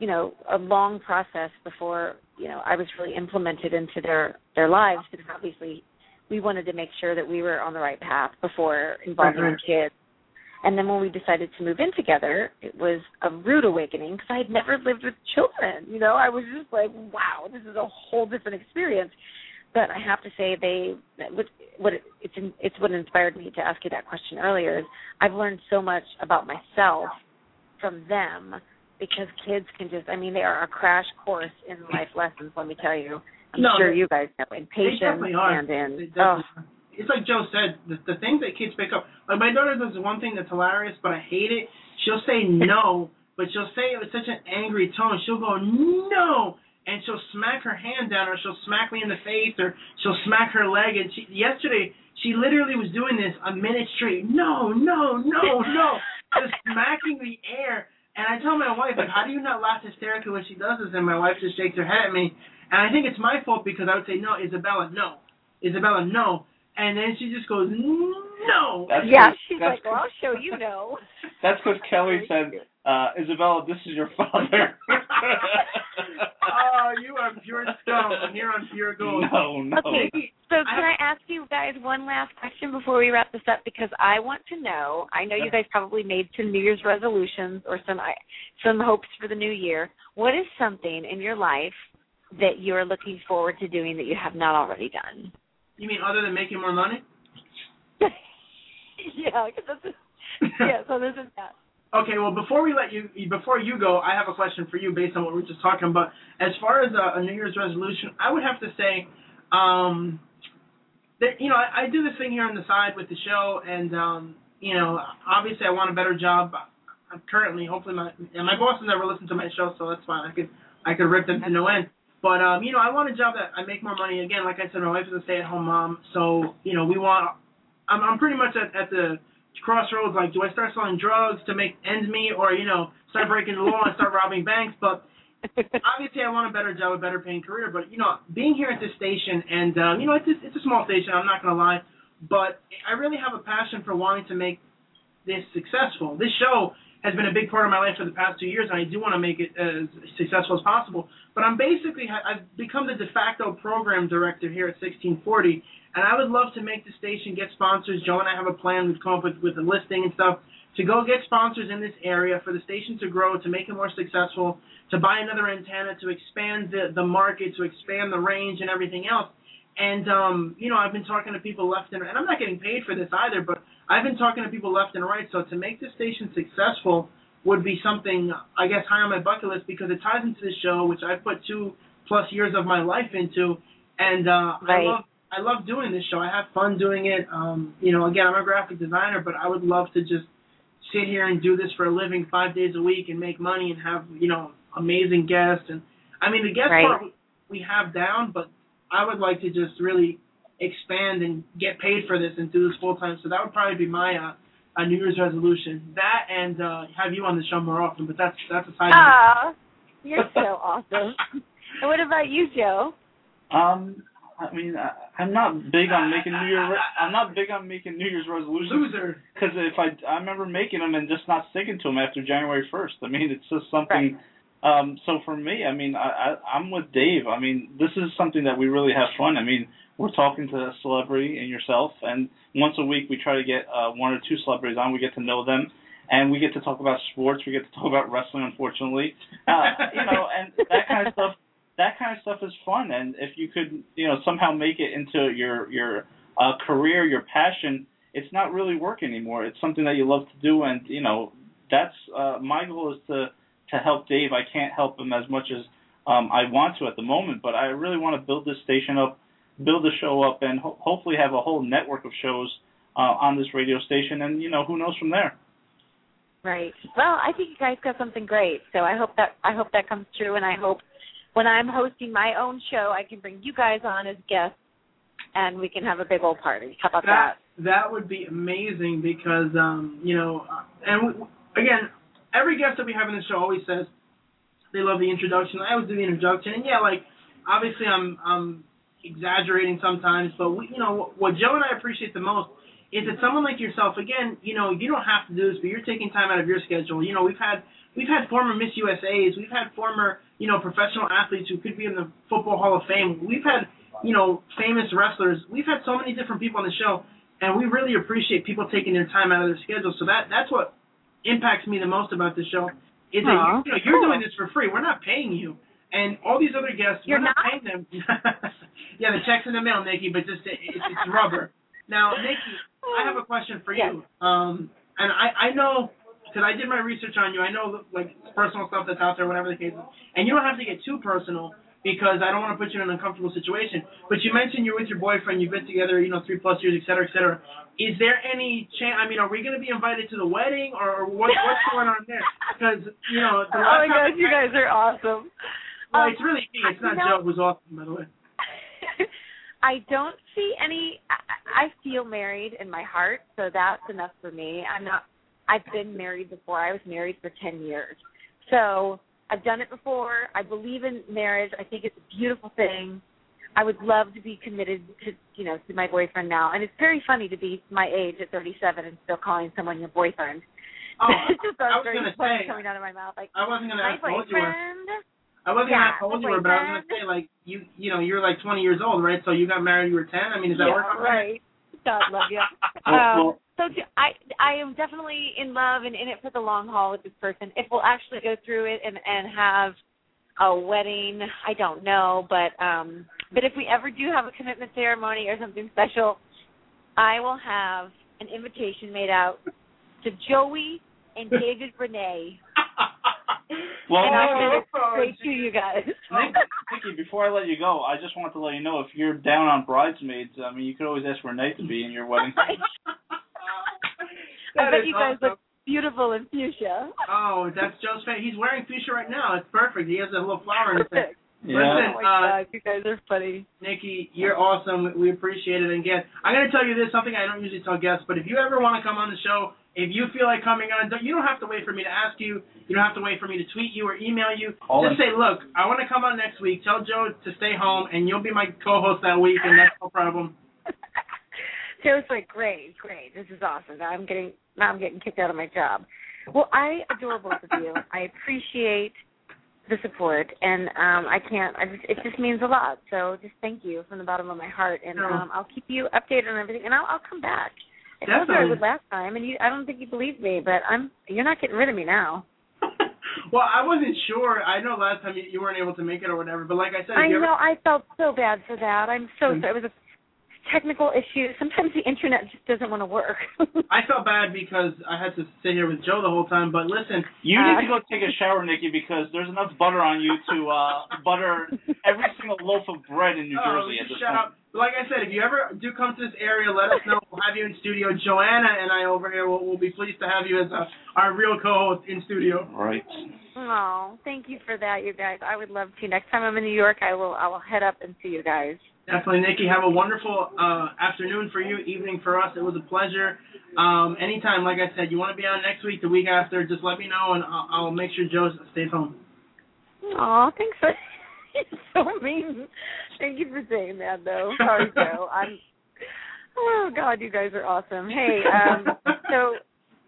you know, a long process before you know I was really implemented into their their lives because obviously we wanted to make sure that we were on the right path before involving our kids. And then when we decided to move in together, it was a rude awakening because I had never lived with children. You know, I was just like, wow, this is a whole different experience. But I have to say, they what what it, it's it's what inspired me to ask you that question earlier. Is I've learned so much about myself from them because kids can just I mean they are a crash course in life lessons. Let me tell you. I'm No, sure you guys know in patience and in They oh are. It's like Joe said, the, the things that kids pick up. Like my daughter does one thing that's hilarious, but I hate it. She'll say no, but she'll say it with such an angry tone. She'll go no, and she'll smack her hand down, or she'll smack me in the face, or she'll smack her leg. And she yesterday she literally was doing this a minute straight. No, no, no, no, just smacking the air. And I tell my wife, like, how do you not laugh hysterically when she does this? And my wife just shakes her head at me. And I think it's my fault because I would say, no, Isabella, no. Isabella, no. And then she just goes, no. That's yeah, what- she's like, well, I'll show you no. That's because Kelly said, uh, Isabella, this is your father. oh, you are pure scum, and you're on pure gold. no, no. Okay. So I can I ask you guys one last question before we wrap this up? Because I want to know. I know you guys probably made some New Year's resolutions or some some hopes for the new year. What is something in your life that you are looking forward to doing that you have not already done? You mean other than making more money? yeah, because that's yeah. So this is that. Okay, well, before we let you before you go, I have a question for you based on what we were just talking about. As far as a, a New Year's resolution, I would have to say, um, that you know, I, I do this thing here on the side with the show, and um, you know, obviously, I want a better job. I'm currently, hopefully, my and my boss has never listened to my show, so that's fine. I could I could rip them to no end. But um, you know, I want a job that I make more money. Again, like I said, my wife is a stay-at-home mom, so you know, we want. I'm I'm pretty much at, at the crossroads. Like, do I start selling drugs to make ends meet, or you know, start breaking the law and start robbing banks? But obviously, I want a better job, a better paying career. But you know, being here at this station, and um, you know, it's a, it's a small station. I'm not gonna lie, but I really have a passion for wanting to make this successful. This show has been a big part of my life for the past two years, and I do want to make it as successful as possible. But I'm basically I've become the de facto program director here at 1640, and I would love to make the station get sponsors. Joe and I have a plan. We've come up with with a listing and stuff to go get sponsors in this area for the station to grow, to make it more successful, to buy another antenna, to expand the the market, to expand the range and everything else. And um, you know, I've been talking to people left and right, and I'm not getting paid for this either, but I've been talking to people left and right. So to make this station successful would be something I guess high on my bucket list because it ties into the show, which I put two plus years of my life into, and uh, Right. I love I love doing this show. I have fun doing it. Um, you know, again, I'm a graphic designer, but I would love to just sit here and do this for a living five days a week and make money and have you know amazing guests and I mean the guest Right. part we have down, but I would like to just really expand and get paid for this and do this full time. So that would probably be my uh, a New Year's resolution. That and uh, have you on the show more often. But that's that's a side. Ah, you're so awesome. And what about you, Joe? Um, I mean, I, I'm not big on making New Year. Re- I'm not big on making New Year's resolutions Loser. because if I I remember making them and just not sticking to them after January 1st. I mean, it's just something. Um, so for me, I mean, I, I I'm with Dave. I mean, this is something that we really have fun. I mean, we're talking to a celebrity and yourself, and once a week we try to get uh, one or two celebrities on. We get to know them, and we get to talk about sports. We get to talk about wrestling. Unfortunately, uh, you know, and that kind of stuff. That kind of stuff is fun, and if you could, you know, somehow make it into your your uh, career, your passion, it's not really work anymore. It's something that you love to do, and you know, that's uh, my goal is to to help Dave. I can't help him as much as um, I want to at the moment, but I really want to build this station up, build the show up, and ho- hopefully have a whole network of shows uh, on this radio station. And you know, who knows from there? Right. Well, I think you guys got something great. So I hope that I hope that comes true, and I hope when I'm hosting my own show, I can bring you guys on as guests, and we can have a big old party. How about that? That that would be amazing because um, you know, and w- again, every guest that we have in the show always says they love the introduction. I always do the introduction, and yeah, like obviously I'm I'm exaggerating sometimes, but we, you know, what Joe and I appreciate the most is that someone like yourself, again, you know, you don't have to do this, but you're taking time out of your schedule. You know, we've had we've had former Miss USA's, we've had former, you know, professional athletes who could be in the Football Hall of Fame. We've had, you know, famous wrestlers. We've had so many different people on the show, and we really appreciate people taking their time out of their schedule. So that that's what impacts me the most about the show is that you, know you're cool. doing this for free. We're not paying you, and all these other guests, You're we're not, not? paying them. yeah, the check's in the mail, Nikki, but just it's, it's rubber. Now, Nikki, I have a question for you. Um, and I I know because I did my research on you. I know like personal stuff that's out there, whatever the case is, and you don't have to get too personal because I don't want to put you in an uncomfortable situation. But you mentioned you're with your boyfriend, you've been together, you know, three plus years, et cetera, et cetera. Is there any chance? I mean, are we going to be invited to the wedding, or what, what's going on there? Because you know, the oh my gosh, you guys are awesome. Well, Um, it's really me. It's not know- Joe who's awesome, by the way. I don't see any. I, I feel married in my heart, so that's enough for me. I'm not. I've been married before. I was married for ten years, so I've done it before. I believe in marriage. I think it's a beautiful thing. I would love to be committed to, you know, to my boyfriend now. And it's very funny to be my age at 37 and still calling someone your boyfriend. Oh, just I was very gonna say, coming out of my mouth. Like, I wasn't going to ask how you were. boyfriend. I wasn't Yeah, gonna the you, but I was gonna say like you, you know, you're like 20 years old, right? So you got married, you were 10. I mean, is that yeah, right. God love you. Um, so do- I I am definitely in love and in it for the long haul with this person. If we'll actually go through it and and have a wedding, I don't know, but um but if we ever do have a commitment ceremony or something special, I will have an invitation made out to Joey and David Renee. Well, and I'll Nikki, oh, send it straight to you guys. Nick, Nikki, before I let you go, I just wanted to let you know if you're down on bridesmaids, I mean, you could always ask Renee to be in your wedding. I bet you guys awesome. look beautiful in fuchsia. Oh, that's Joe's face. He's wearing fuchsia right now. It's perfect. He has a little flower in his face. Perfect. Yeah. Listen, Oh my uh, god, you guys are funny. Nikki, you're awesome. We appreciate it. And again, I'm going to tell you this, something I don't usually tell guests, but if you ever want to come on the show, if you feel like coming on, don't, you don't have to wait for me to ask you. You don't have to wait for me to tweet you or email you. All Just in- say, look, I want to come on next week. Tell Joe to stay home, and you'll be my co-host that week, and that's no problem. Joe's like, great, great, this is awesome. Now I'm getting now I'm getting kicked out of my job. Well, I adore both of you. I appreciate the support, and um I can't. I just, it just means a lot. So just thank you from the bottom of my heart, and um I'll keep you updated on everything, and I'll I'll come back. I told you I would last time, and you I don't think you believed me, but I'm you're not getting rid of me now. well, I wasn't sure. I know last time you, you weren't able to make it or whatever, but like I said, I know ever, I felt so bad for that. I'm so Mm. sorry. It was a technical issues. Sometimes the internet just doesn't want to work. I felt bad because I had to sit here with Joe the whole time. But listen, You Uh, need to go take a shower, Nikki, because there's enough butter on you to uh butter every single loaf of bread in New Oh, Jersey at this shut point. up. Like I said, if you ever do come to this area, let us know. We'll have you in studio. Joanna and I over here will, will be pleased to have you as uh our real co-host in studio. Right. Oh, thank you for that, you guys. I would love to. Next time I'm in New York, I will. I will head up and see you guys. Definitely, Nikki. Have a wonderful uh, afternoon for you, evening for us. It was a pleasure. Um, anytime, like I said, you want to be on next week, the week after, just let me know, and I'll, I'll make sure Joe stays home. Oh, thanks for. So mean. Thank you for saying that, though. Sorry, Joe. I'm. Oh God, you guys are awesome. Hey, um, so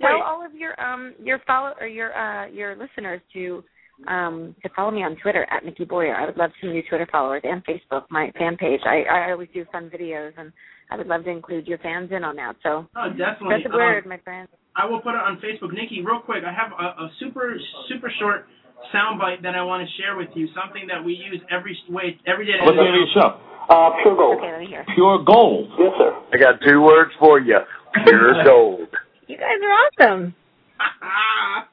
tell all of your um your follow or your uh your listeners to um to follow me on Twitter at Nikki Boyer. I would love some new Twitter followers and Facebook, my fan page. I I always do fun videos and I would love to include your fans in on that. So Oh, definitely. spread the Um, my friend. I will put it on Facebook. Nikki, real quick, I have a, a super super short soundbite that I want to share with you. Something that we use every way every day. to What's the name of your show? Uh, Pure Gold. Okay, let me hear. Pure Gold. Yes, sir. I got two words for you. Pure gold. You guys are awesome.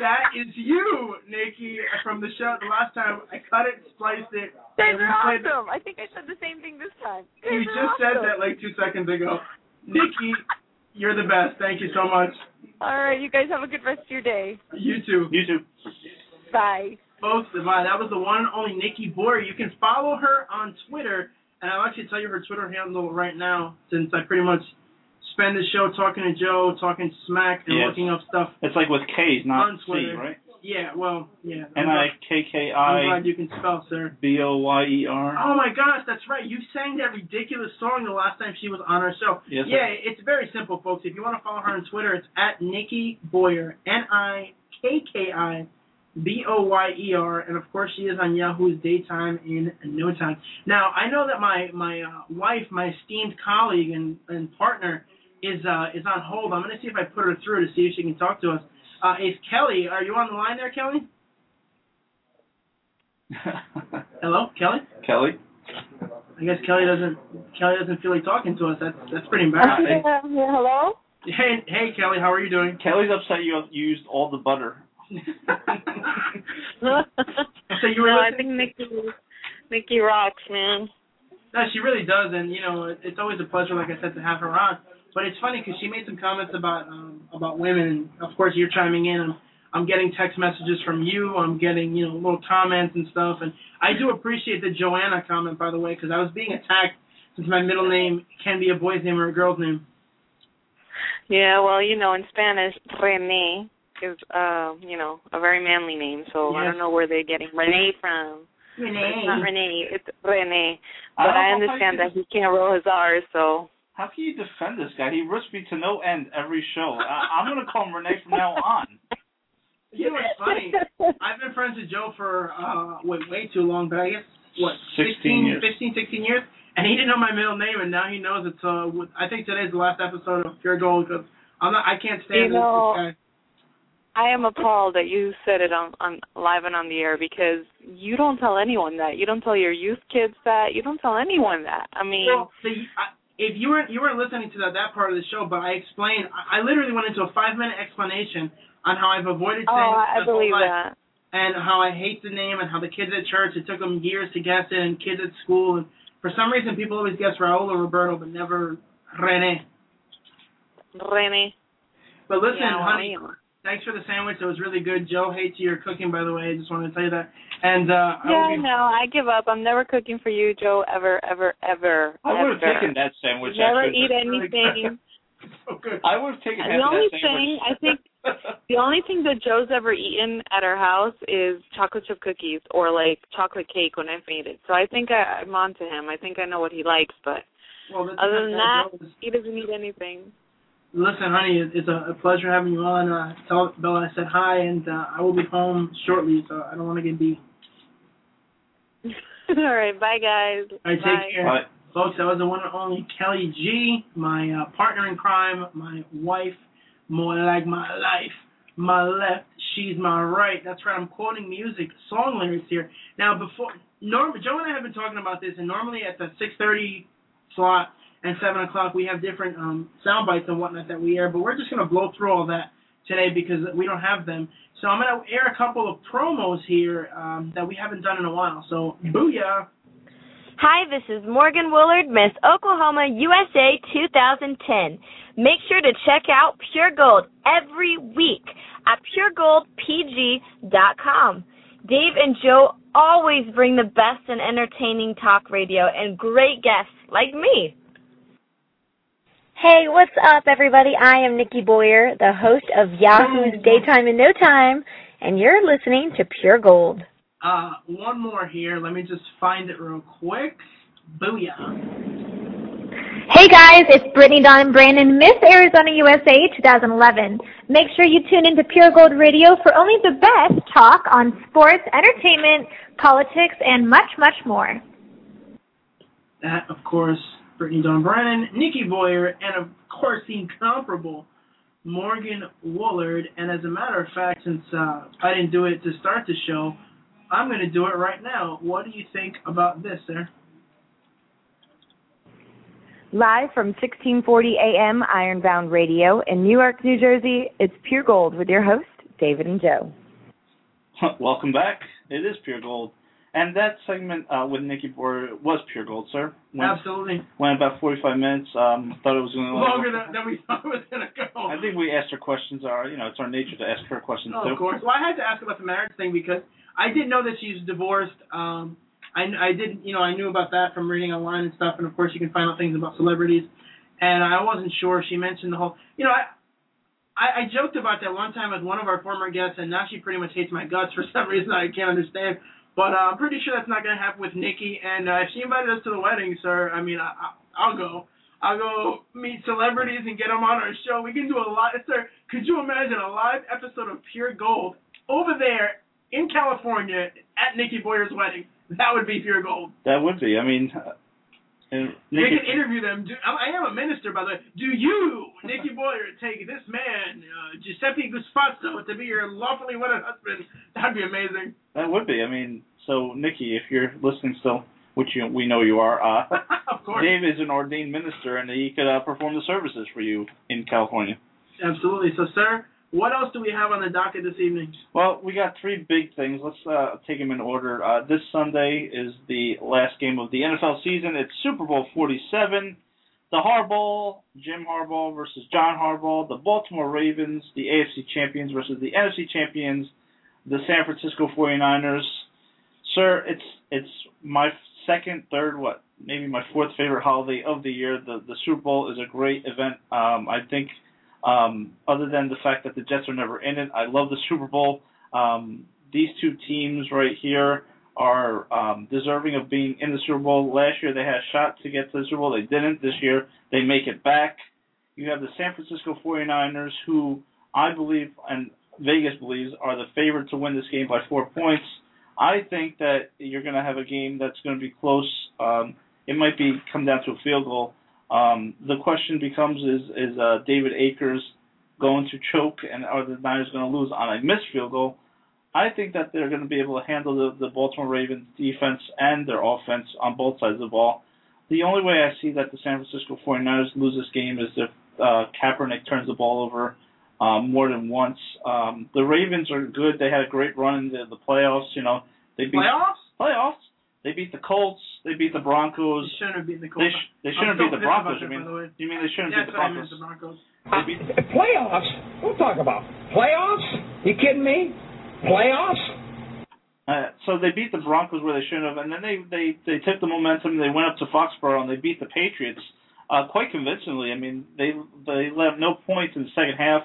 that is you, Nikki, from the show. The last time I cut it, spliced it. Guys are played- awesome. I think I said the same thing this time. You You just are said that like two seconds ago. Nikki, you're the best. Thank you so much. All right, you guys have a good rest of your day. You too. You too. Bye. Folks, goodbye. That was the one and only Nikki Boyer. You can follow her on Twitter, and I'll actually tell you her Twitter handle right now, since I pretty much spend the show talking to Joe, talking smack, and Yes. looking up stuff. It's like with K's, not On C, right? Yeah, well, yeah. N I K K I'm glad you can spell, sir. B O Y E R. Oh my gosh, that's right. You sang that ridiculous song the last time she was on our show. Yes, sir. yeah, it's very simple, folks. If you want to follow her on Twitter, it's at Nikki Boyer, N I K K I B O Y E R, and of course she is on Yahoo's Daytime in no time. Now I know that my my uh, wife, my esteemed colleague and and partner, is uh is on hold. I'm gonna see if I put her through to see if she can talk to us. Uh, is Kelly? Are you on the line there, Kelly? Hello, Kelly. Kelly. I guess Kelly doesn't Kelly doesn't feel like talking to us. That's that's pretty embarrassing. hello? hey hey Kelly, how are you doing? Kelly's upset you used all the butter. so you were no, I think Nikki Nikki rocks, man. No, she really does, and you know it's always a pleasure, like I said, to have her on. But it's funny because she made some comments about um, about women, and of course you're chiming in. I'm, I'm getting text messages from you. I'm getting you know little comments and stuff, and I do appreciate the Joanna comment, by the way, because I was being attacked since my middle name can be a boy's name or a girl's name. Yeah, well, you know, in Spanish, Rene is uh, you know, a very manly name, so I don't know where they're getting Rene from. It's not Renee, it's Rene. But don't I understand that he can't roll his R's, so How can you defend this guy? He risks me to no end every show. I, I'm going to call him Renee from now on. You know what's funny? I've been friends with Joe for uh wait way too long, but I guess what 16 16, years. 15, 16 years, and he didn't know my middle name, and now he knows it. So with- I think today's the last episode of Pure Gold because I'm not I can't stand You this, know, this guy. I am appalled that you said it on on live and on the air because you don't tell anyone that. You don't tell your youth kids that. You don't tell anyone that. I mean, Well, the, I, if you weren't you weren't listening to that that part of the show, but I explained. I, I literally went into a five minute explanation on how I've avoided oh, saying I my whole believe life, that. and how I hate the name, and how the kids at church it took them years to guess it, and kids at school, and for some reason people always guess Raul or Roberto, but never Rene. Rene. But listen, yeah, honey, know. Thanks for the sandwich. It was really good. Joe hates your cooking, by the way. I just wanted to tell you that. And uh, Yeah, will be, no, I give up. I'm never cooking for you, Joe, ever, ever, ever. I would have ever. taken that sandwich. Never actually. eat anything. so good. I would have taken The half of only that sandwich. thing I think The only thing that Joe's ever eaten at our house is chocolate chip cookies or like chocolate cake when I've made it. So I think I, I'm on to him. I think I know what he likes, but well, other than that, Joe is- he doesn't eat anything. Listen, honey, it's a, a pleasure having you on. Uh, tell Bella I said hi, and uh, I will be home shortly, so I don't want to get beat. All right, bye guys. All right, bye. take care. But Folks, that was the one and only Kelly G, my uh, partner in crime, my wife, more like my life. My left, she's my right. That's right, I'm quoting music, song lyrics here. Now, before, norm, Joe and I have been talking about this, and normally at the 6.30 slot and 7 o'clock, we have different um, sound bites and whatnot that we air, but we're just going to blow through all that today because we don't have them. So I'm going to air a couple of promos here um, that we haven't done in a while. So, booyah! Hi, this is Morgan Woolard, Miss Oklahoma USA 2010. Make sure to check out Pure Gold every week at puregoldpg.com. Dave and Joe always bring the best in entertaining talk radio and great guests like me. Hey, what's up, everybody? I am Nikki Boyer, the host of Yahoo's Daytime in No Time, and you're listening to Pure Gold. Uh, one more here. Let me just find it real quick. Booyah. Hey guys, it's Brittany Dawn Brannon, Miss Arizona USA 2011. Make sure you tune into Pure Gold Radio for only the best talk on sports, entertainment, politics, and much, much more. That, of course, Brittany Dawn Brannon, Nikki Boyer, and of course the incomparable Morgan Woolard. And as a matter of fact, since uh, I didn't do it to start the show, I'm going to do it right now. What do you think about this, sir? Live from 1640 AM Ironbound Radio in Newark, New Jersey, it's Pure Gold with your host, David and Joe. welcome back. It is pure gold. And that segment uh, with Nikki Boyer was pure gold, sir. Went, Absolutely. went about 45 minutes. Um, thought it was going to Longer than, than we thought it was going to go. I think we asked her questions. Our, you know, it's our nature to ask her questions Oh, too. of course. Well, I had to ask about the marriage thing because I didn't know that she's divorced. Um, I I didn't, you know, I knew about that from reading online and stuff, and of course you can find out things about celebrities. And I wasn't sure. She mentioned the whole, you know, I. I, I joked about that one time with one of our former guests, and now she pretty much hates my guts for some reason I can't understand. But uh, I'm pretty sure that's not going to happen with Nikki. And uh, if she invited us to the wedding, sir, I mean, I, I, I'll go. I'll go meet celebrities and get them on our show. We can do a lot. Sir, could you imagine a live episode of Pure Gold over there in California at Nikki Boyer's wedding? That would be Pure Gold. That would be. I mean, uh, and We Nikki, can interview them. Do, I I am a minister, by the way. Do you, Nikki Boyer, take this man, uh, Giuseppe Guspasso, to be your lawfully wedded husband? That'd be amazing. that would be. I mean, so Nikki, if you're listening still, which you, we know you are, uh, of course. Dave is an ordained minister, and he could uh, perform the services for you in California. Absolutely. So, sir, what else do we have on the docket this evening? Well, we got three big things. Let's uh, take them in order. Uh, this Sunday is the last game of the NFL season. It's Super Bowl 47. The Harbaugh, Jim Harbaugh versus John Harbaugh. The Baltimore Ravens, the AFC champions versus the NFC champions, the San Francisco 49ers. Sir, it's it's my second, third, what, maybe my fourth favorite holiday of the year. The the Super Bowl is a great event. Um, I think um, other than the fact that the Jets are never in it, I love the Super Bowl. Um, these two teams right here are um, deserving of being in the Super Bowl. Last year they had a shot to get to the Super Bowl. They didn't. This year they make it back. You have the San Francisco 49ers, who I believe, and Vegas believes are the favorite to win this game by four points. I think that you're going to have a game that's going to be close. Um, it might be come down to a field goal. Um, the question becomes: Is is uh, David Akers going to choke, and are the Niners going to lose on a missed field goal? I think that they're going to be able to handle the, the Baltimore Ravens defense and their offense on both sides of the ball. The only way I see that the San Francisco 49ers lose this game is if uh, Kaepernick turns the ball over um, more than once. Um, the Ravens are good. They had a great run in the, the playoffs. You know, they beat Playoffs? playoffs. They beat the Colts. They beat the Broncos. They shouldn't have beaten the They, Colts. sh- they I'm shouldn't so beat the Broncos. that, You mean? by the way. You mean they shouldn't Yeah, beat the that's what I meant, Broncos? the Broncos. They beat Playoffs? What talk about? Playoffs? You kidding me? Playoffs? Uh, so they beat the Broncos where they shouldn't have, and then they they they took the momentum. They went up to Foxborough and they beat the Patriots uh, quite convincingly. I mean, they they left no points in the second half.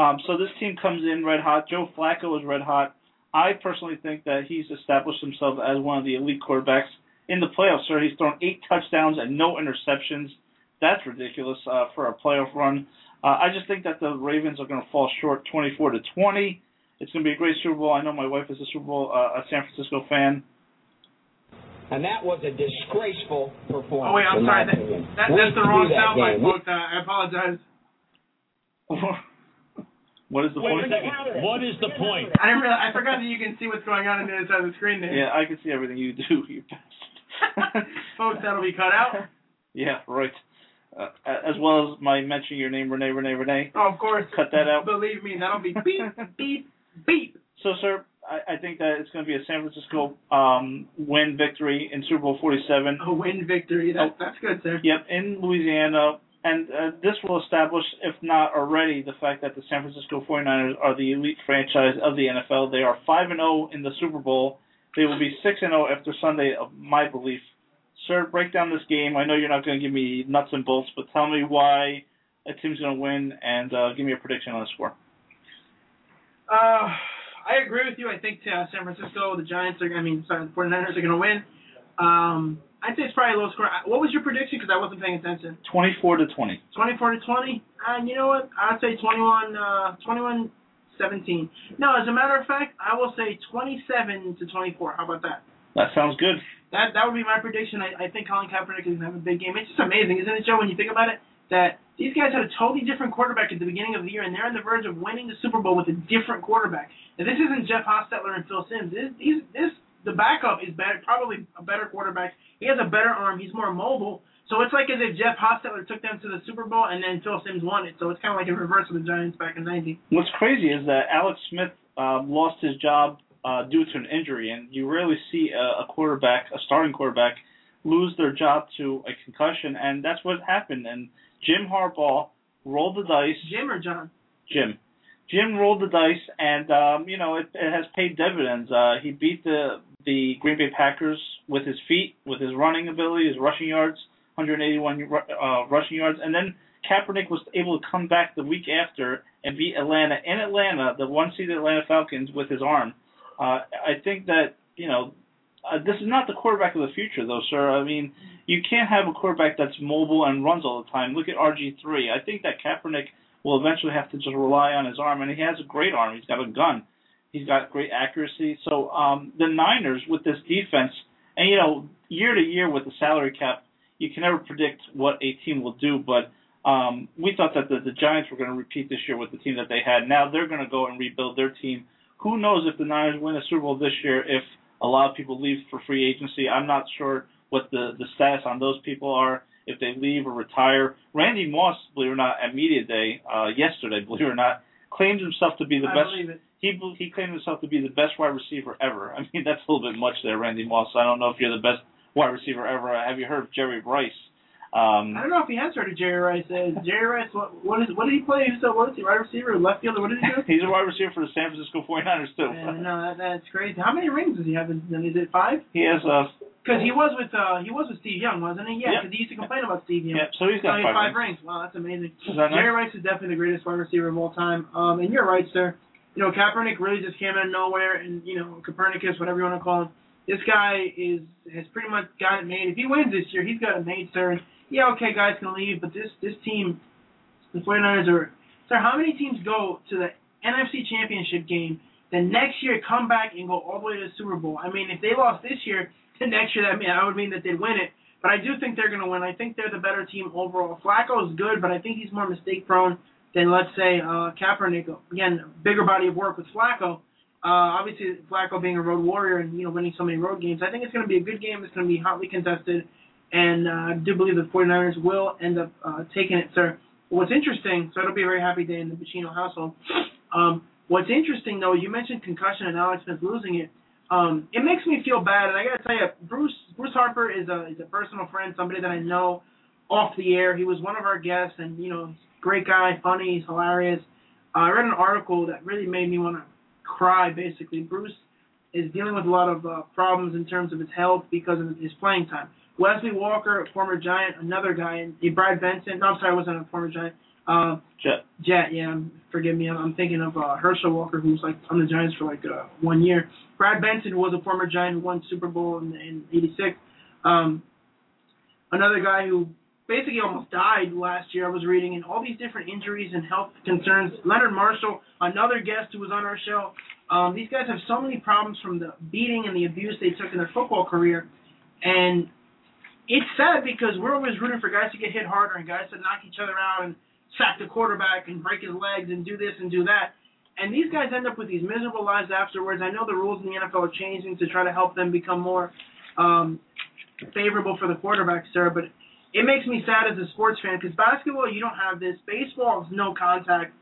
Um, so this team comes in red hot. Joe Flacco is red hot. I personally think that he's established himself as one of the elite quarterbacks in the playoffs. Sir, he's thrown eight touchdowns and no interceptions. That's ridiculous uh, for a playoff run. Uh, I just think that the Ravens are going to fall short, 24 to 20. It's going to be a great Super Bowl. I know my wife is a Super Bowl, uh, a San Francisco fan. And that was a disgraceful performance. Oh wait, I'm sorry. my That, opinion. that, We that's the wrong that soundbite, folks. Uh, I apologize. what is the Wait point? What is the point? I didn't realize, I forgot that you can see what's going on on the other side of the screen there. Yeah, I can see everything you do, you bastard. Folks, that'll be cut out. yeah, right. Uh, as well as my mentioning your name, Renee, Renee, Renee. Oh, of course. Cut that out. Believe me, that'll be beep, beep, beep. So, sir, I, I think that it's going to be a San Francisco um, win victory in Super Bowl 47. A win victory. That, that's good, sir. Yep, in Louisiana. And uh, this will establish, if not already, the fact that the San Francisco 49ers are the elite franchise of the NFL. They are 5 and 0 in the Super Bowl. They will be 6 and 0 after Sunday, of my belief. Sir, break down this game. I know you're not going to give me nuts and bolts, but tell me why a team's going to win and uh, give me a prediction on the score. Uh, I agree with you. I think uh, San Francisco, the Giants are, I mean, sorry, the 49ers are going to win. Um, I'd say it's probably a low score. Uh, What was your prediction? Because I wasn't paying attention. 24 to 20. 24 to 20. And you know what? I'd say 21, uh, 21, 17. No, as a matter of fact, I will say 27 to 24. How about that? That sounds good. That that would be my prediction. I, I think Colin Kaepernick is going to have a big game. It's just amazing, isn't it, Joe? When you think about it, that these guys had a totally different quarterback at the beginning of the year, and they're on the verge of winning the Super Bowl with a different quarterback. And this isn't Jeff Hostetler and Phil Simms. This, these, this the backup is better, probably a better quarterback. He has a better arm. He's more mobile. So it's like as if Jeff Hostetler took them to the Super Bowl and then Phil Simms won it. So it's kind of like in reverse of the Giants back in '90. What's crazy is that Alex Smith um, lost his job uh, due to an injury, and you rarely see a, a quarterback, a starting quarterback, lose their job to a concussion, and that's what happened. And Jim Harbaugh rolled the dice. Jim or John? Jim. Jim rolled the dice, and um, you know it, it has paid dividends. Uh, he beat the the Green Bay Packers with his feet, with his running ability, his rushing yards, 181 uh, rushing yards, and then Kaepernick was able to come back the week after and beat Atlanta in Atlanta, the one seeded Atlanta Falcons, with his arm. Uh, I think that you know uh, this is not the quarterback of the future, though, sir. I mean, you can't have a quarterback that's mobile and runs all the time. Look at RG three. I think that Kaepernick will eventually have to just rely on his arm, and he has a great arm. He's got a gun. He's got great accuracy. So um, the Niners with this defense, and you know, year to year with the salary cap, you can never predict what a team will do. But um, we thought that the, the Giants were going to repeat this year with the team that they had. Now they're going to go and rebuild their team. Who knows if the Niners win a Super Bowl this year? If a lot of people leave for free agency, I'm not sure what the the status on those people are. If they leave or retire, Randy Moss, believe it or not, at media day uh, yesterday, believe it or not, claimed himself to be the I best. He he claimed himself to be the best wide receiver ever. I mean, that's a little bit much there, Randy Moss. I don't know if you're the best wide receiver ever. Have you heard of Jerry Rice? Um, I don't know if he has heard of Jerry Rice. Uh, Jerry Rice, what what is what did he play? Who's the, what is he? Wide receiver, left fielder? What did he do? he's a wide receiver for the San Francisco 49ers too. Uh, no, that, that's crazy. How many rings does he have? In, is it five? He has uh Because he was with uh he was with Steve Young, wasn't he? Yeah, Yep. because he used to complain about Steve Young. yeah, so he's got So he five. five rings. Wow, that's amazing. That Jerry nice? Rice is definitely the greatest wide receiver of all time. Um, and you're right, sir. You know, Kaepernick really just came out of nowhere, and you know, Copernicus, whatever you want to call him. This guy is has pretty much got it made. If he wins this year, he's got it made, sir. Yeah, okay, guys can leave, but this this team, the 49ers are. Sir, how many teams go to the NFC Championship game, then next year come back and go all the way to the Super Bowl. I mean, if they lost this year, then next year that mean that would mean that they'd win it. But I do think they're going to win. I think they're the better team overall. Flacco is good, but I think he's more mistake prone than let's say uh, Kaepernick. Again, bigger body of work with Flacco. Uh, obviously, Flacco being a road warrior and you know winning so many road games, I think it's going to be a good game. It's going to be hotly contested, and uh, I do believe the 49ers will end up uh, taking it, sir. What's interesting, so it'll be a very happy day in the Pacino household. Um, what's interesting though, you mentioned concussion and Alex Smith losing it. Um, it makes me feel bad, and I got to tell you, Bruce Bruce Harper is a is a personal friend, somebody that I know off the air. He was one of our guests, and you know, great guy, funny, he's hilarious. Uh, I read an article that really made me want to cry. Basically, Bruce is dealing with a lot of uh, problems in terms of his health because of his playing time. Wesley Walker, a former Giant, another guy, and Brad Benson. No, I'm sorry, I wasn't a former Giant. Uh, Jet. Jet, yeah. Forgive me. I'm, I'm thinking of uh, Herschel Walker, who's like on the Giants for like uh, one year. Brad Benson, who was a former Giant who won Super Bowl in, in '86. Um, another guy who basically almost died last year. I was reading, and all these different injuries and health concerns. Leonard Marshall, another guest who was on our show. Um, these guys have so many problems from the beating and the abuse they took in their football career, and it's sad because we're always rooting for guys to get hit harder and guys to knock each other out and sack the quarterback and break his legs and do this and do that. And these guys end up with these miserable lives afterwards. I know the rules in the NFL are changing to try to help them become more um, favorable for the quarterback, sir. But it makes me sad as a sports fan because basketball, you don't have this. Baseball is no contact.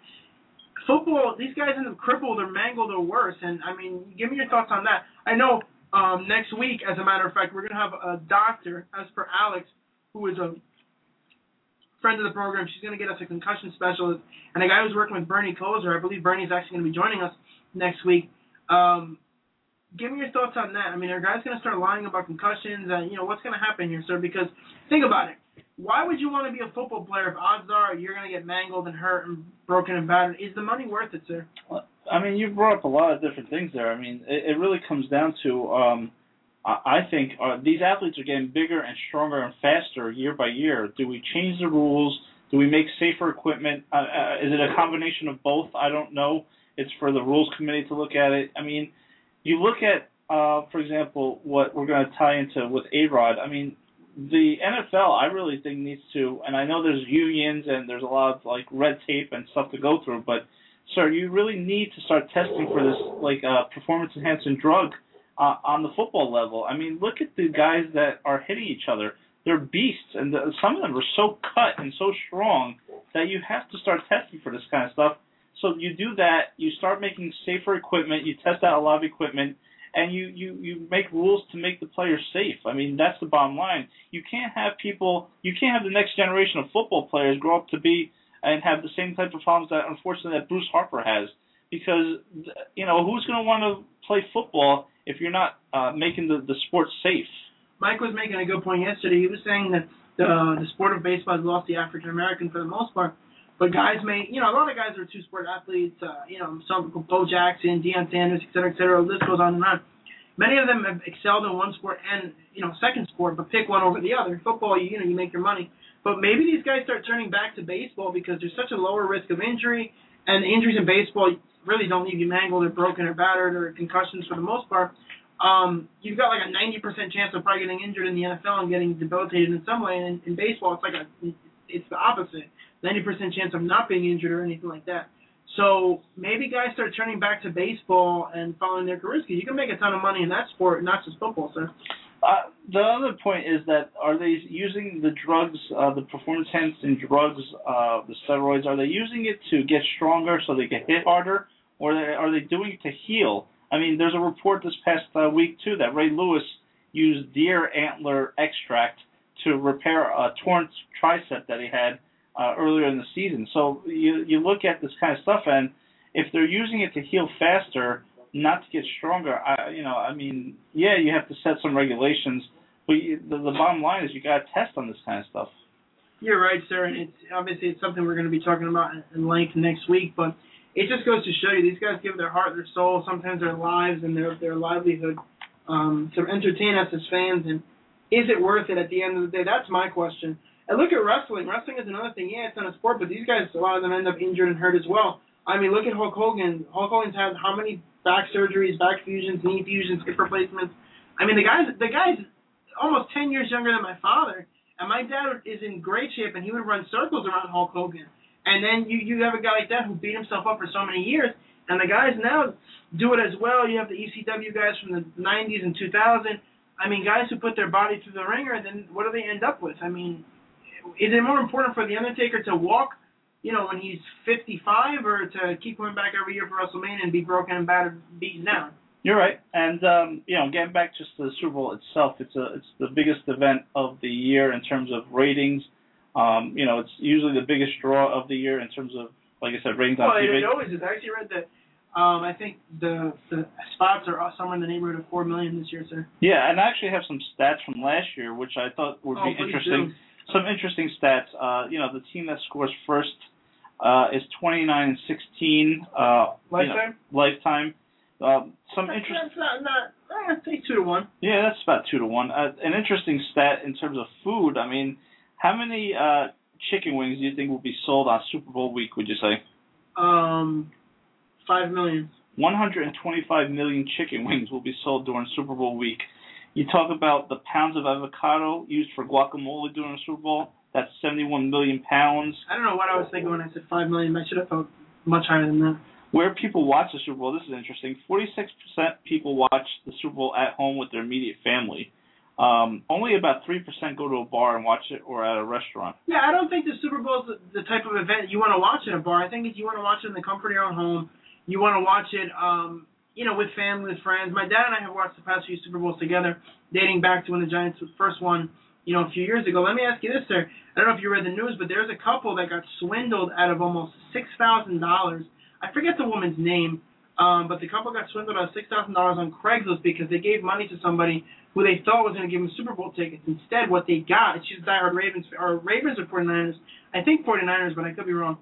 Football, these guys end up crippled or mangled or worse. And I mean, give me your thoughts on that. I know um, next week, as a matter of fact, we're going to have a doctor, as per Alex, who is a friend of the program. She's going to get us a concussion specialist, and a guy who's working with Bernie Kosar. I believe Bernie's actually going to be joining us next week. Um, give me your thoughts on that. I mean, are guys going to start lying about concussions? And you know, what's going to happen here, sir? Because think about it. Why would you want to be a football player if odds are you're going to get mangled and hurt and broken and battered? Is the money worth it, sir? I mean, you brought up a lot of different things there. I mean, it, it really comes down to, um, I, I think uh, these athletes are getting bigger and stronger and faster year by year. Do we change the rules? Do we make safer equipment? Uh, uh, is it a combination of both? I don't know. It's for the rules committee to look at it. I mean, you look at, uh, for example, what we're going to tie into with A Rod. I mean, the NFL, I really think needs to, and I know there's unions and there's a lot of like red tape and stuff to go through, but sir, you really need to start testing for this like uh, performance enhancing drug uh, on the football level. I mean, look at the guys that are hitting each other. They're beasts, and the, some of them are so cut and so strong that you have to start testing for this kind of stuff. So you do that, you start making safer equipment, you test out a lot of equipment, and you you you make rules to make the players safe. I mean, that's the bottom line. You can't have people, you can't have the next generation of football players grow up to be and have the same type of problems that unfortunately that Bruce Harper has. Because you know who's going to want to play football if you're not uh, making the the sport safe. Mike was making a good point yesterday. He was saying that the the sport of baseball has lost the African American for the most part. But guys may, you know, a lot of guys are two sport athletes. Uh, you know, some Bo Jackson, Deion Sanders, et cetera, et cetera. The list goes on and on. Many of them have excelled in one sport and you know second sport, but pick one over the other. Football, you, you know, you make your money. But maybe these guys start turning back to baseball because there's such a lower risk of injury, and injuries in baseball really don't leave you mangled or broken or battered or concussions for the most part. Um, you've got like a 90% chance of probably getting injured in the NFL and getting debilitated in some way. And in, in baseball, it's like a, it's the opposite. 90% chance of not being injured or anything like that. So maybe guys start turning back to baseball and following their careers because you can make a ton of money in that sport, not just football, sir. Uh, the other point is that are they using the drugs, uh, the performance enhancing drugs, uh, the steroids? Are they using it to get stronger so they get hit harder, or are they doing it to heal? I mean, there's a report this past uh, week too that Ray Lewis used deer antler extract to repair a torn tricep that he had uh, earlier in the season. So you you look at this kind of stuff, and if they're using it to heal faster, not to get stronger, I you know I mean yeah you have to set some regulations, but you, the, the bottom line is you got to test on this kind of stuff. You're right, sir. And it's obviously it's something we're going to be talking about in length next week, but it just goes to show you these guys give their heart, their soul, sometimes their lives and their their livelihood um, to entertain us as fans. And is it worth it at the end of the day? That's my question. And look at wrestling. Wrestling is another thing. Yeah, it's not a sport, but these guys, a lot of them end up injured and hurt as well. I mean, look at Hulk Hogan. Hulk Hogan's had how many back surgeries, back fusions, knee fusions, hip replacements. I mean, the guy's the guy's almost ten years younger than my father, and my dad is in great shape, and he would run circles around Hulk Hogan. And then you you have a guy like that who beat himself up for so many years, and the guys now do it as well. You have the ECW guys from the 90s and 2000. I mean, guys who put their body through the ringer, and then what do they end up with? I mean, is it more important for the Undertaker to walk, you know, when he's 55, or to keep coming back every year for WrestleMania and be broken and battered, beaten down? You're right, and um, you know, getting back just to the Super Bowl itself, it's a it's the biggest event of the year in terms of ratings. Um, you know, it's usually the biggest draw of the year in terms of, like I said, ratings well, on TV. it always is. I actually read that. Um, I think the the spots are somewhere in the neighborhood of four million this year, sir. Yeah, and I actually have some stats from last year, which I thought would Oh, be interesting. do. Some interesting stats. Uh, you know, the team that scores first uh, is 29 and 16. Uh, you know, Lifetime? lifetime. Um, some interesting. interest. that's not not. Eh, say two to one. Yeah, that's about two to one. Uh, an interesting stat in terms of food. I mean, how many uh, chicken wings do you think will be sold on Super Bowl week? Would you say? Um, five million. 125 million chicken wings will be sold during Super Bowl week. You talk about the pounds of avocado used for guacamole during the Super Bowl. That's 71 million pounds. I don't know what I was thinking when I said five million. I should have thought much higher than that. Where people watch the Super Bowl, this is interesting. 46% people watch the Super Bowl at home with their immediate family. Um, only about 3% go to a bar and watch it or at a restaurant. Yeah, I don't think the Super Bowl is the, the type of event you want to watch in a bar. I think if you want to watch it in the comfort of your own home, you want to watch it, um, you know, with family, with friends. My dad and I have watched the past few Super Bowls together, dating back to when the Giants first won, you know, a few years ago. Let me ask you this, sir. I don't know if you read the news, but there's a couple that got swindled out of almost six thousand dollars. I forget the woman's name, um, but the couple got swindled out of six thousand dollars on Craigslist because they gave money to somebody who they thought was going to give them Super Bowl tickets. Instead, what they got, she's a diehard Ravens or Ravens or 49ers. I think 49ers, but I could be wrong.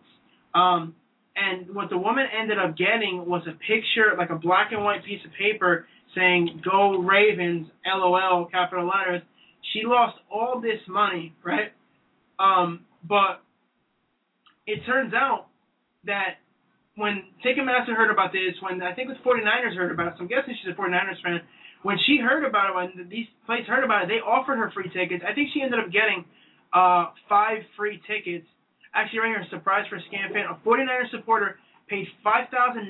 Um, and what the woman ended up getting was a picture, like a black and white piece of paper saying "Go Ravens," LOL, capital letters. She lost all this money, right? Um, but it turns out that when Ticketmaster heard about this, when I think it was 49ers heard about it, so I'm guessing she's a 49ers fan. When she heard about it, when these places heard about it, they offered her free tickets. I think she ended up getting uh, five free tickets. Actually, right here, a surprise for a scam fan. A 49er supporter paid $5,900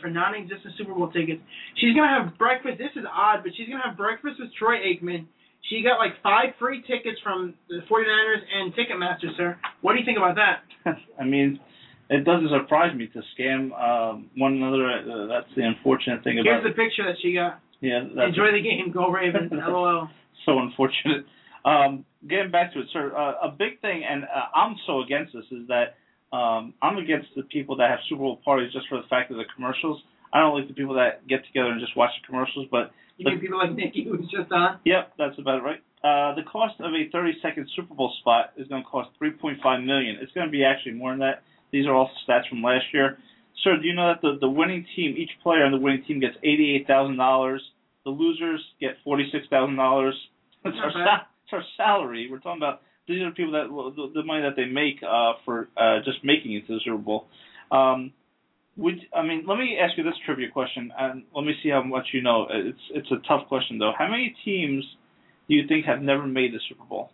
for non-existent Super Bowl tickets. She's going to have breakfast. This is odd, but she's going to have breakfast with Troy Aikman. She got like five free tickets from the 49ers and Ticketmaster, sir. What do you think about that? I mean, it doesn't surprise me to scam um, one another. Uh, that's the unfortunate thing Here's about Here's the picture that she got. Yeah, Enjoy the game. Go Ravens. LOL. so unfortunate. Um, getting back to it, sir, uh, a big thing, and uh, I'm so against this, is that um, I'm against the people that have Super Bowl parties just for the fact of the commercials. I don't like the people that get together and just watch the commercials, but You mean people like Nikki who's just on? Yep, that's about it, right. Uh, the cost of a 30-second Super Bowl spot is going to cost 3.5 million. It's going to be actually more than that. These are all stats from last year. Sir, do you know that the the winning team, each player on the winning team gets eighty-eight thousand dollars. The losers get forty-six thousand dollars. That's our Our salary. We're talking about these are people that the, the money that they make uh, for uh, just making it to the Super Bowl. Um, would I mean? Let me ask you this trivia question, and let me see how much you know. It's it's a tough question though. How many teams do you think have never made the Super Bowl?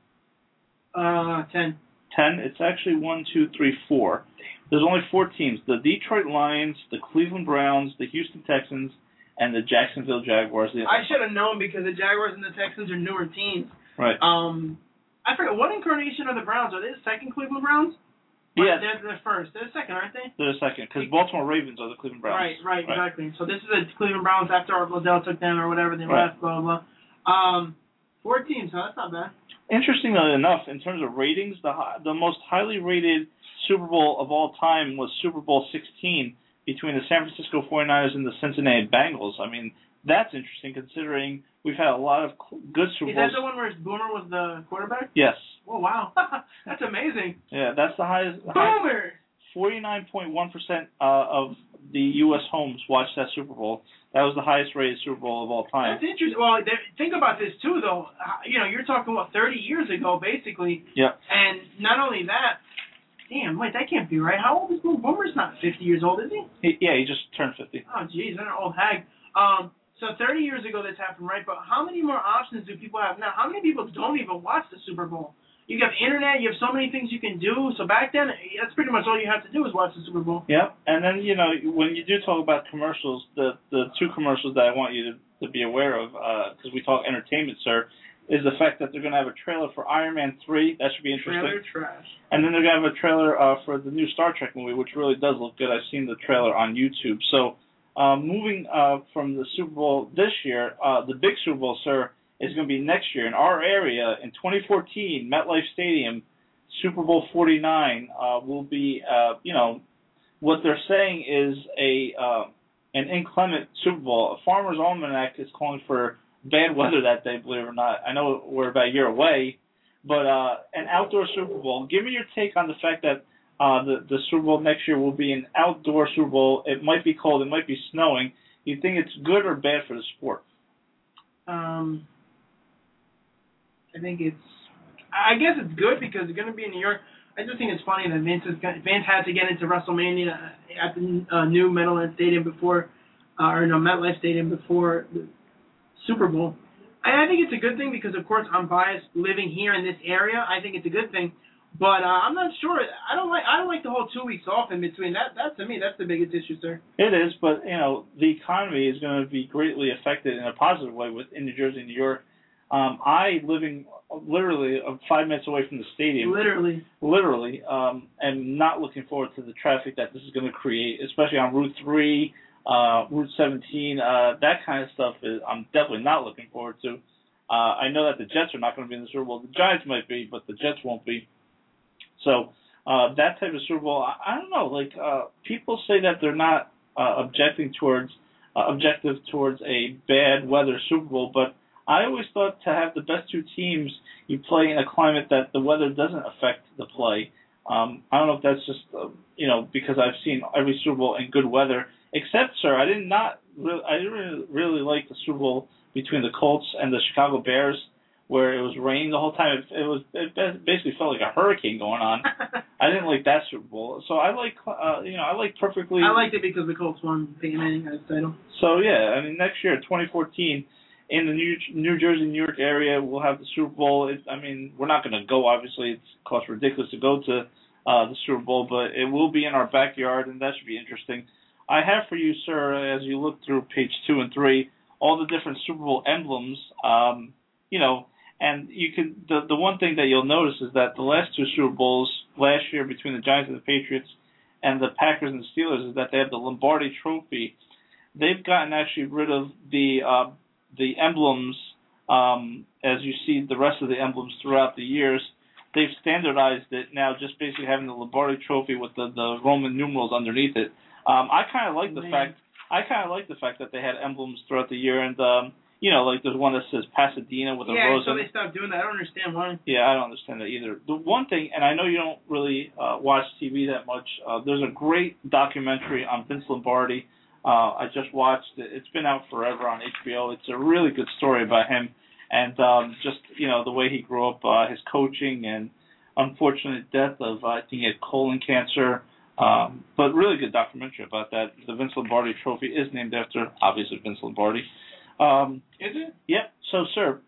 Uh, ten. Ten. It's actually one, two, three, four. There's only four teams: the Detroit Lions, the Cleveland Browns, the Houston Texans, and the Jacksonville Jaguars. The- I should have known because the Jaguars and the Texans are newer teams. Right. Um, I forget what incarnation are the Browns? Are they the second Cleveland Browns? Yeah. they're the first. They're the second, aren't they? They're the second because Baltimore Ravens are the Cleveland Browns. Right, right, exactly. So this is the Cleveland Browns after Art Modell took them or whatever they Right. left, blah blah. blah. Um, four teams, so that's not bad. Interestingly enough, in terms of ratings, the the most highly rated Super Bowl of all time was Super Bowl 16 between the San Francisco 49ers and the Cincinnati Bengals. I mean, that's interesting considering we've had a lot of good Super Bowls. Is that the one where Boomer was the quarterback? Yes. Oh wow, that's amazing. Yeah, that's the highest. Boomer. 49.1% uh, of the U.S. homes watched that Super Bowl. That was the highest rated Super Bowl of all time. That's interesting. Well, think about this too, though. Uh, You know, you're talking about 30 years ago, basically. Yeah. And not only that, Damn, wait, that can't be right. How old is Boom? Boomer's not 50 years old, is he? He, yeah, he just turned 50. Oh, jeez, an old hag. Um, so 30 years ago this happened, right? But how many more options do people have now? How many people don't even watch the Super Bowl? You have internet. You have so many things you can do. So back then, that's pretty much all you have to do is watch the Super Bowl. Yep. And then you know when you do talk about commercials, the the two commercials that I want you to, to be aware of, because we talk entertainment, sir, is the fact that they're going to have a trailer for Iron Man three. That should be interesting. Trailer trash. And then they're going to have a trailer uh, for the new Star Trek movie, which really does look good. I've seen the trailer on YouTube. So um, moving uh, from the Super Bowl this year, uh, the big Super Bowl, sir, is going to be next year in our area in 2014, MetLife Stadium, Super Bowl 49 uh, will be, uh, you know, what they're saying is a uh, an inclement Super Bowl. A Farmer's Almanac is calling for bad weather that day, believe it or not. I know we're about a year away, but uh, an outdoor Super Bowl. Give me your take on the fact that uh, the the Super Bowl next year will be an outdoor Super Bowl. It might be cold, it might be snowing. You think it's good or bad for the sport? Um, I think it's. I guess it's good because it's going to be in New York. I just think it's funny that Vince is Vince had to get into WrestleMania at the uh, new Meadowlands Stadium before, uh, or no MetLife Stadium before the Super Bowl. I, I think it's a good thing because of course I'm biased living here in this area. I think it's a good thing, but uh, I'm not sure. I don't like I don't like the whole two weeks off in between. That that to me that's the biggest issue, sir. It is, but you know the economy is going to be greatly affected in a positive way with in New Jersey New York. Um, I living literally uh, five minutes away from the stadium. Literally. Literally, um, and not looking forward to the traffic that this is going to create, especially on Route Three, uh, Route 17. Uh, that kind of stuff is I'm definitely not looking forward to. Uh, I know that the Jets are not going to be in the Super Bowl. The Giants might be, but the Jets won't be. So uh, that type of Super Bowl, I, I don't know. Like uh, people say that they're not uh, objecting towards uh, objective towards a bad weather Super Bowl, but I always thought to have the best two teams, you play in a climate that the weather doesn't affect the play. Um, I don't know if that's just uh, you know because I've seen every Super Bowl in good weather. Except, sir, I did not really, I didn't really, really like the Super Bowl between the Colts and the Chicago Bears, where it was raining the whole time. It, it was it basically felt like a hurricane going on. I didn't like that Super Bowl. So I like uh, you know I like perfectly. I liked it because the Colts won Peyton Manning as title. So yeah, I mean next year, 2014 in the New New Jersey, New York area, we'll have the Super Bowl. It, I mean, we're not going to go. Obviously, it costs ridiculous to go to uh, the Super Bowl, but it will be in our backyard, and that should be interesting. I have for you, sir, as you look through page two and three, all the different Super Bowl emblems. Um, you know, and you can the the one thing that you'll notice is that the last two Super Bowls last year between the Giants and the Patriots and the Packers and the Steelers is that they have the Lombardi Trophy. They've gotten actually rid of the uh, the emblems, um, as you see the rest of the emblems throughout the years, they've standardized it now, just basically having the Lombardi Trophy with the, the Roman numerals underneath it. Um, I kind of like the Man. fact I kind of like the fact that they had emblems throughout the year, and um, you know, like there's one that says Pasadena with a yeah, rose so they stopped doing that. I don't understand why. Yeah, I don't understand that either. The one thing, and I know you don't really uh, watch TV that much. Uh, there's a great documentary on Vince Lombardi. Uh, I just watched it. It's been out forever on HBO. It's a really good story about him and um, just you know the way he grew up, uh, his coaching, and unfortunate death of uh, I think he had colon cancer. Um, but really good documentary about that. The Vince Lombardi Trophy is named after obviously Vince Lombardi. Um, Is it? Yep. So, sir,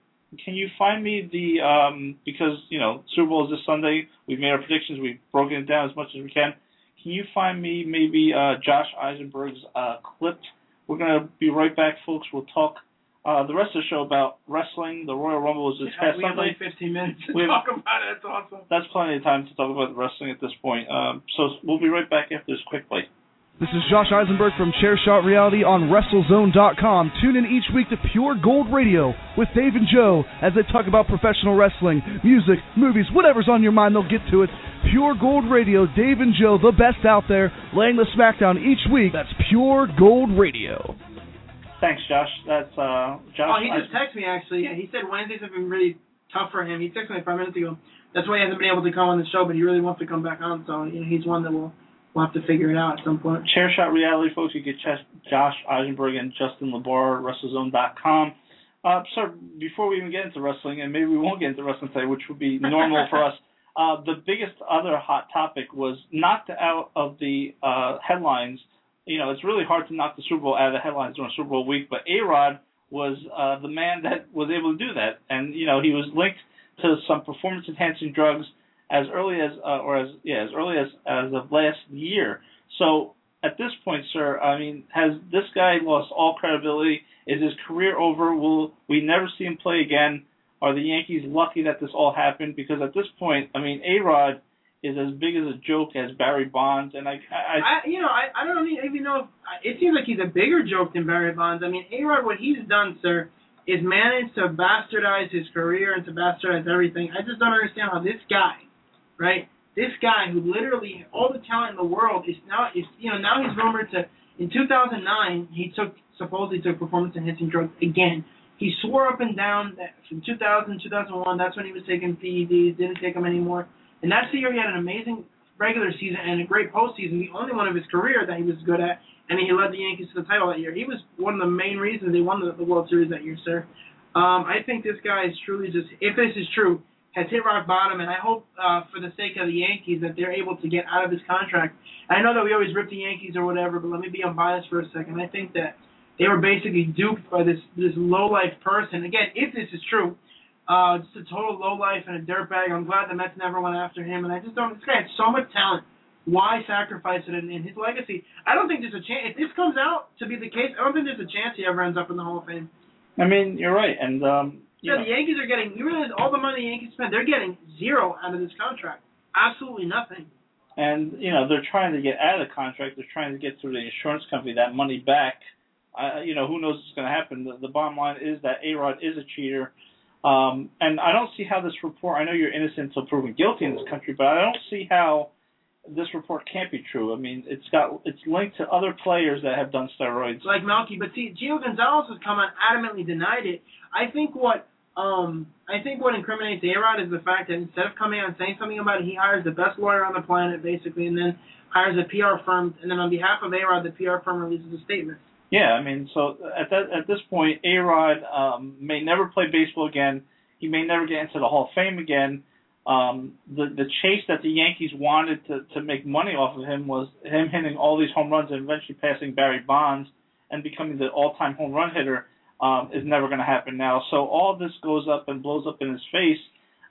can you find me the um because you know Super Bowl is this Sunday. We've made our predictions. We've broken it down as much as we can. Can you find me maybe uh, Josh Eisenberg's uh, clip? We're gonna be right back, folks. We'll talk uh, the rest of the show about wrestling. The Royal Rumble is this past we have Sunday. like 15 minutes to We have- talk about it. That's awesome. That's plenty of time to talk about wrestling at this point. Um, so we'll be right back after this quick break. This is Josh Eisenberg from Chairshot Reality on WrestleZone.com. Tune in each week to Pure Gold Radio with Dave and Joe as they talk about professional wrestling, music, movies, whatever's on your mind, they'll get to it. Pure Gold Radio, Dave and Joe, the best out there, laying the smackdown each week. That's Pure Gold Radio. Thanks, Josh. That's uh, Josh. Oh, he just texted me actually. Yeah, he said Wednesdays have been really tough for him. He texted me five minutes ago. That's why he hasn't been able to come on the show, but he really wants to come back on. So you know, he's one that will we'll have to figure it out at some point. Chairshot Reality, folks. You get Josh Eisenberg and Justin LaBar, WrestleZone.com. Uh, sir, before we even get into wrestling, and maybe we won't get into wrestling today, which would be normal for us, uh, the biggest other hot topic was knocked out of the uh, headlines. You know, it's really hard to knock the Super Bowl out of the headlines during Super Bowl week, but A Rod was uh, the man that was able to do that, and you know he was linked to some performance enhancing drugs as early as uh, or as yeah as early as as of last year. So at this point, sir, I mean, has this guy lost all credibility? Is his career over? Will we never see him play again? Are the Yankees lucky that this all happened? Because at this point, I mean, A Rod is as big as a joke as Barry Bonds, and I, I, I you know, I, I don't even know if it seems like he's a bigger joke than Barry Bonds. I mean, A Rod, what he's done, sir, is managed to bastardize his career and to bastardize everything. I just don't understand how this guy, right? This guy who literally all the talent in the world is now is you know now he's rumored to in 2009 he took supposedly took performance enhancing drugs again. He swore up and down that from 2000 2001 that's when he was taking PEDs, didn't take them anymore. And that's the year he had an amazing regular season and a great postseason, the only one of his career that he was good at, and he led the Yankees to the title that year. He was one of the main reasons they won the, the World Series that year, sir. Um, I think this guy is truly just, if this is true, has hit rock bottom, and I hope uh, for the sake of the Yankees that they're able to get out of his contract. I know that we always rip the Yankees or whatever, but let me be unbiased for a second. I think that they were basically duped by this this low life person. Again, if this is true, uh, just a total low life and a dirtbag. I'm glad the Mets never went after him, and I just don't. This guy had so much talent. Why sacrifice it in, in his legacy? I don't think there's a chance. If this comes out to be the case, I don't think there's a chance he ever ends up in the Hall of Fame. I mean, you're right, and um, yeah, the Yankees are getting. You realize all the money the Yankees spend, they're getting zero out of this contract. Absolutely nothing. And you know they're trying to get out of the contract. They're trying to get through the insurance company that money back. Uh, you know who knows what's going to happen. The, the bottom line is that A Rod is a cheater. Um, and I don't see how this report. I know you're innocent until proven guilty in this country, but I don't see how this report can't be true. I mean, it's got it's linked to other players that have done steroids. Like Melky, but see, Gio Gonzalez has come on adamantly denied it. I think what um I think what incriminates A Rod is the fact that instead of coming out and saying something about it, he hires the best lawyer on the planet basically, and then hires a PR firm, and then on behalf of A Rod, the PR firm releases a statement. Yeah, I mean, so at that at this point, A Rod um, may never play baseball again. He may never get into the Hall of Fame again. Um, the the chase that the Yankees wanted to to make money off of him was him hitting all these home runs and eventually passing Barry Bonds and becoming the all-time home run hitter um, is never going to happen now. So all this goes up and blows up in his face.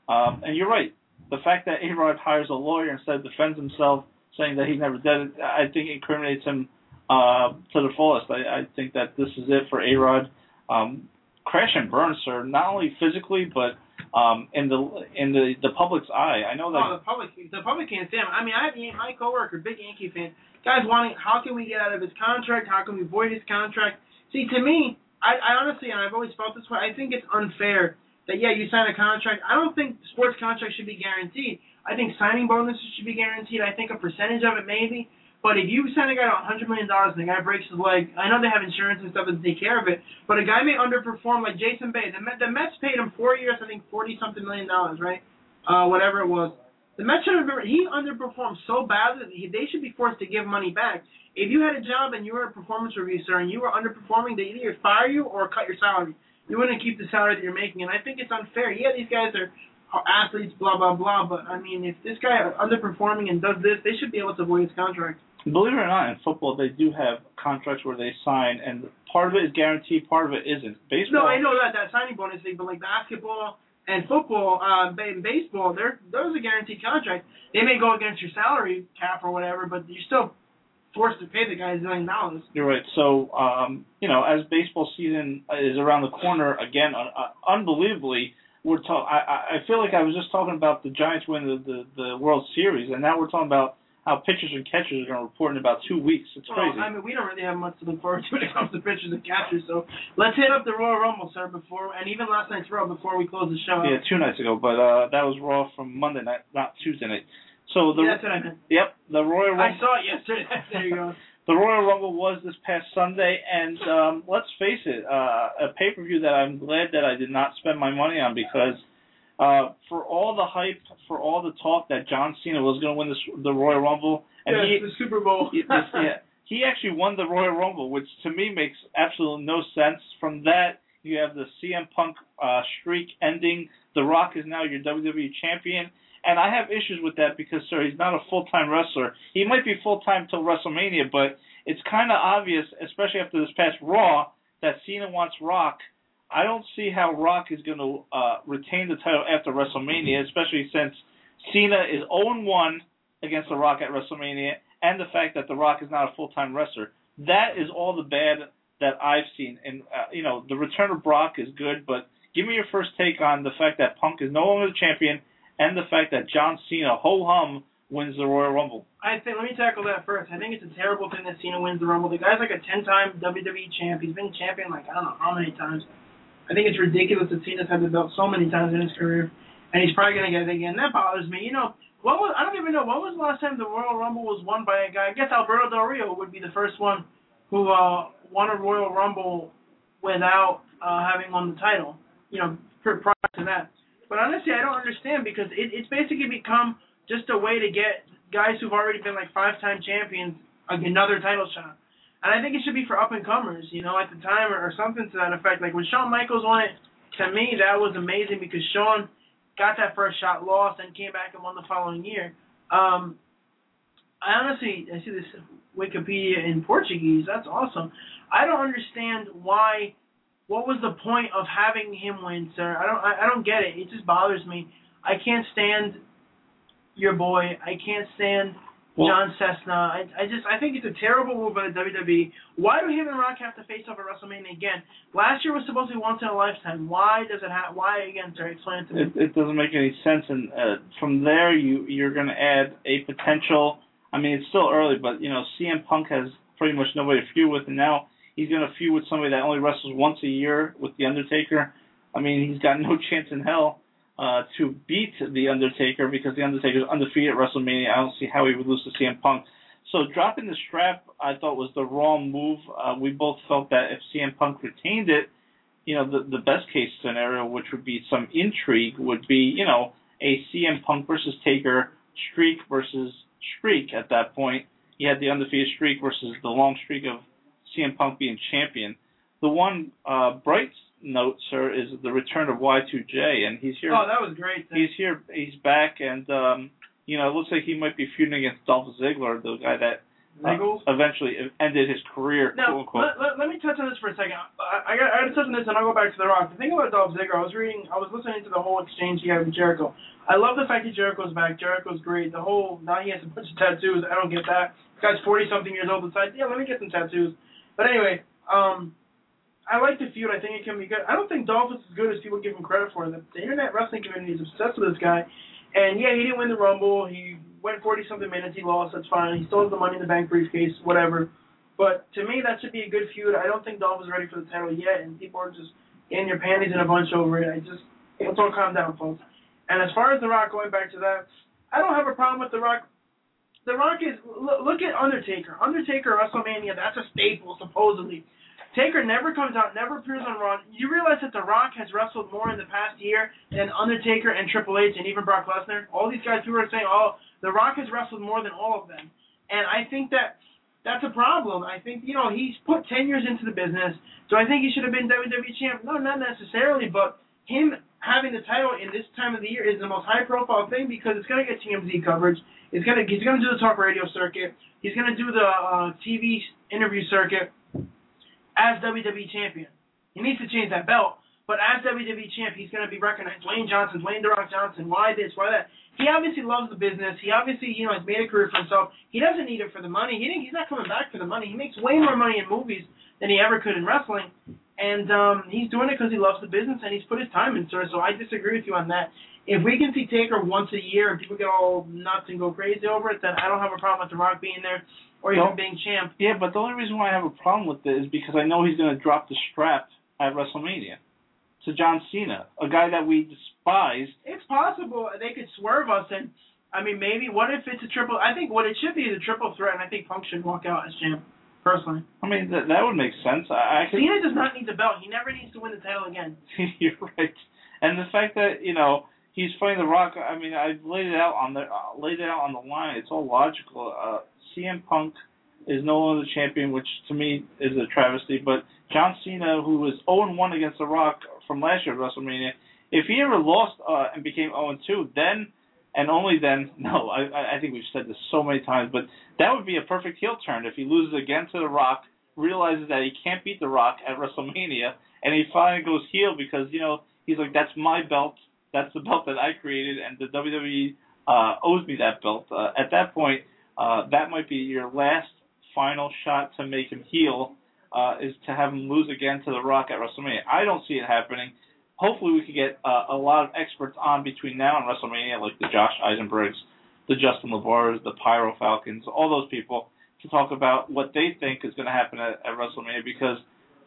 Um, and you're right. The fact that A Rod hires a lawyer instead of defends himself, saying that he never did it, I think incriminates him uh, to the fullest. I, I think that this is it for A Rod. Um, crash and burn, sir. Not only physically, but um, in the in the the public's eye. I know that. Oh, the public, the public can't stand him. I mean, I have my coworker, big Yankee fan. Guys wanting, how can we get out of his contract? How can we void his contract? See, to me, I, I honestly, and I've always felt this way. I think it's unfair that yeah, you sign a contract. I don't think sports contracts should be guaranteed. I think signing bonuses should be guaranteed. I think a percentage of it maybe. But if you sign a guy to $100 million and the guy breaks his leg, I know they have insurance and stuff to take care of it, but a guy may underperform like Jason Bay. The, the Mets paid him four years, I think 40 something million dollars, right? Uh, whatever it was. The Mets should been, he underperformed so badly that he, they should be forced to give money back. If you had a job and you were a performance review, sir, and you were underperforming, they either fire you or cut your salary. You wouldn't keep the salary that you're making, and I think it's unfair. Yeah, these guys are athletes, blah blah blah, but I mean, if this guy underperforming and does this, they should be able to void his contract. Believe it or not, in football they do have contracts where they sign, and part of it is guaranteed, part of it isn't. Baseball. No, I know that that signing bonus thing, but like basketball and football, uh, and baseball, they're those are guaranteed contracts. They may go against your salary cap or whatever, but you're still forced to pay the guys million dollars. You're right. So, um, you know, as baseball season is around the corner again, uh, unbelievably, we're talking. I, I feel like I was just talking about the Giants win the, the the World Series, and now we're talking about how pitchers and catchers are going to report in about two weeks. It's well, crazy. I mean, we don't really have much to look forward to when it comes to pitchers and catchers. So let's hit up the Royal Rumble, sir, before and even last night's Raw before we close the show. Yeah, two nights ago, but uh that was Raw from Monday night, not Tuesday night. So the yeah, that's what I meant. Yep, the Royal Rumble. I saw it yesterday. there you go. The Royal Rumble was this past Sunday, and um, let's face it, uh, a pay per view that I'm glad that I did not spend my money on because uh, for all the hype, for all the talk that John Cena was going to win this, the Royal Rumble, and yeah, he, the Super Bowl. he, yeah, he actually won the Royal Rumble, which to me makes absolutely no sense. From that, you have the CM Punk uh, streak ending. The Rock is now your WWE champion, And I have issues with that because, sir, he's not a full time wrestler. He might be full time till WrestleMania, but it's kind of obvious, especially after this past Raw, that Cena wants Rock. I don't see how Rock is going to uh, retain the title after WrestleMania, especially since Cena is 0 1 against The Rock at WrestleMania, and the fact that The Rock is not a full time wrestler. That is all the bad that I've seen. And, uh, you know, the return of Brock is good, but give me your first take on the fact that Punk is no longer the champion and the fact that John Cena, ho hum, wins the Royal Rumble. I think let me tackle that first. I think it's a terrible thing that Cena wins the Rumble. The guy's like a ten-time WWE champ. He's been champion like I don't know how many times. I think it's ridiculous that Cena's had the belt so many times in his career, and he's probably gonna get it again. That bothers me. You know, what was I don't even know what was the last time the Royal Rumble was won by a guy. I guess Alberto Del Rio would be the first one who uh won a Royal Rumble without uh having won the title. You know, prior to that. But honestly, I don't understand because it, it's basically become just a way to get guys who've already been like five-time champions another title shot. And I think it should be for up and comers, you know, at the time or, or something to that effect. Like when Shawn Michaels won it, to me that was amazing because Shawn got that first shot, lost, and came back and won the following year. Um, I honestly, I see this Wikipedia in Portuguese. That's awesome. I don't understand why. What was the point of having him win, sir? I don't. I, I don't get it. It just bothers me. I can't stand your boy. I can't stand Well- John Cessna. I, I just. I think it's a terrible move by the WWE. Why do him and Rock have to face off at WrestleMania again? Last year was supposed to be once in a lifetime. Why does it have? Why again, sir? Explain it to me. It, it doesn't make any sense. And uh, from there, you you're going to add a potential. I mean, it's still early, but you know, CM Punk has pretty much nobody to feud with, and now he's going to feud with somebody that only wrestles once a year with the Undertaker. I mean, he's got no chance in hell uh, to beat the Undertaker because the Undertaker Undertaker's undefeated at WrestleMania. I don't see how he would lose to CM Punk. So dropping the strap, I thought was the wrong move. Uh, we both felt that if CM Punk retained it, you know, the the best case scenario, which would be some intrigue, would be you know a CM Punk versus Taker streak versus streak. At that point, you had the undefeated streak versus the long streak of CM Punk being champion. The one uh, bright note, sir, is the return of Y2J, and he's here. Oh, that was great. He's here. He's back, and um, you know, it looks like he might be feuding against Dolph Ziggler, the guy that uh, eventually ended his career, Now, quote unquote. let, let, let me touch on this for a second. I, I, got, I got to touch on this, and I'll go back to The Rock. The thing about Dolph Ziggler, I was reading, I was listening to the whole exchange he had with Jericho. I love the fact that Jericho's back. Jericho's great. The whole, now he has a bunch of tattoos. I don't get that. This guy's 40 something years old. Decides, yeah, let me get some tattoos. But anyway, um, I like the feud. I think it can be good. I don't think Dolph is as good as people give him credit for. The, the internet wrestling community is obsessed with this guy. And yeah, he didn't win the Rumble. He went 40 something minutes. He lost. That's fine. He still has the Money in the Bank briefcase. Whatever. But to me, that should be a good feud. I don't think Dolph is ready for the title yet, and people are just in your panties in a bunch over it. I just let's all calm down, folks. And as far as The Rock, going back to that, I don't have a problem with The Rock. The Rock is look, look at Undertaker. Undertaker WrestleMania. That's a staple supposedly. Taker never comes out, never appears on Raw. You realize that The Rock has wrestled more in the past year than Undertaker and Triple H and even Brock Lesnar. All these guys who are saying, "Oh, The Rock has wrestled more than all of them," and I think that that's a problem. I think you know he's put ten years into the business. Do I think he should have been WWE champ? No, not necessarily. But him having the title in this time of the year is the most high-profile thing because it's gonna get TMZ coverage. It's gonna he's gonna do the talk radio circuit. He's gonna do the uh, TV interview circuit as WWE champion. He needs to change that belt, but as WWE champ, he's going to be recognized. Dwayne Johnson, Dwayne The Rock Johnson. Why this? Why that? He obviously loves the business. He obviously, you know, has made a career for himself. He doesn't need it for the money. He didn't, he's not coming back for the money. He makes way more money in movies than he ever could in wrestling, and um, he's doing it because he loves the business and he's put his time into it. So I disagree with you on that. If we can see Taker once a year and people get all nuts and go crazy over it, then I don't have a problem with The Rock being there or even No. being champ. Yeah, but the only reason why I have a problem with it is because I know he's going to drop the strap at WrestleMania to John Cena, a guy that we despise. It's possible they could swerve us, and I mean, maybe what if it's a triple? I think what it should be is a triple threat, and I think Punk should walk out as champ. Personally, I mean, that that would make sense. I, I could, Cena does not need the belt. He never needs to win the title again. You're right. And the fact that you know he's fighting The Rock. I mean, I've laid it out on the uh, laid it out on the line. It's all logical. Uh, CM Punk is no longer the champion, which to me is a travesty. But John Cena, who was 0 1 against The Rock from last year at WrestleMania, if he ever lost uh, and became 0 2, then and only then. No, I I think we've said this so many times, but that would be a perfect heel turn if he loses again to The Rock, realizes that he can't beat The Rock at WrestleMania, and he finally goes heel because you know he's like, that's my belt, that's the belt that I created, and the WWE uh, owes me that belt. Uh, at that point, uh, that might be your last final shot to make him heel. Uh, is to have him lose again to The Rock at WrestleMania. I don't see it happening hopefully we could get uh, a lot of experts on between now and WrestleMania, like the Josh Eisenbergs, the Justin LaBars, the Pyro Falcons, all those people, to talk about what they think is going to happen at, at WrestleMania because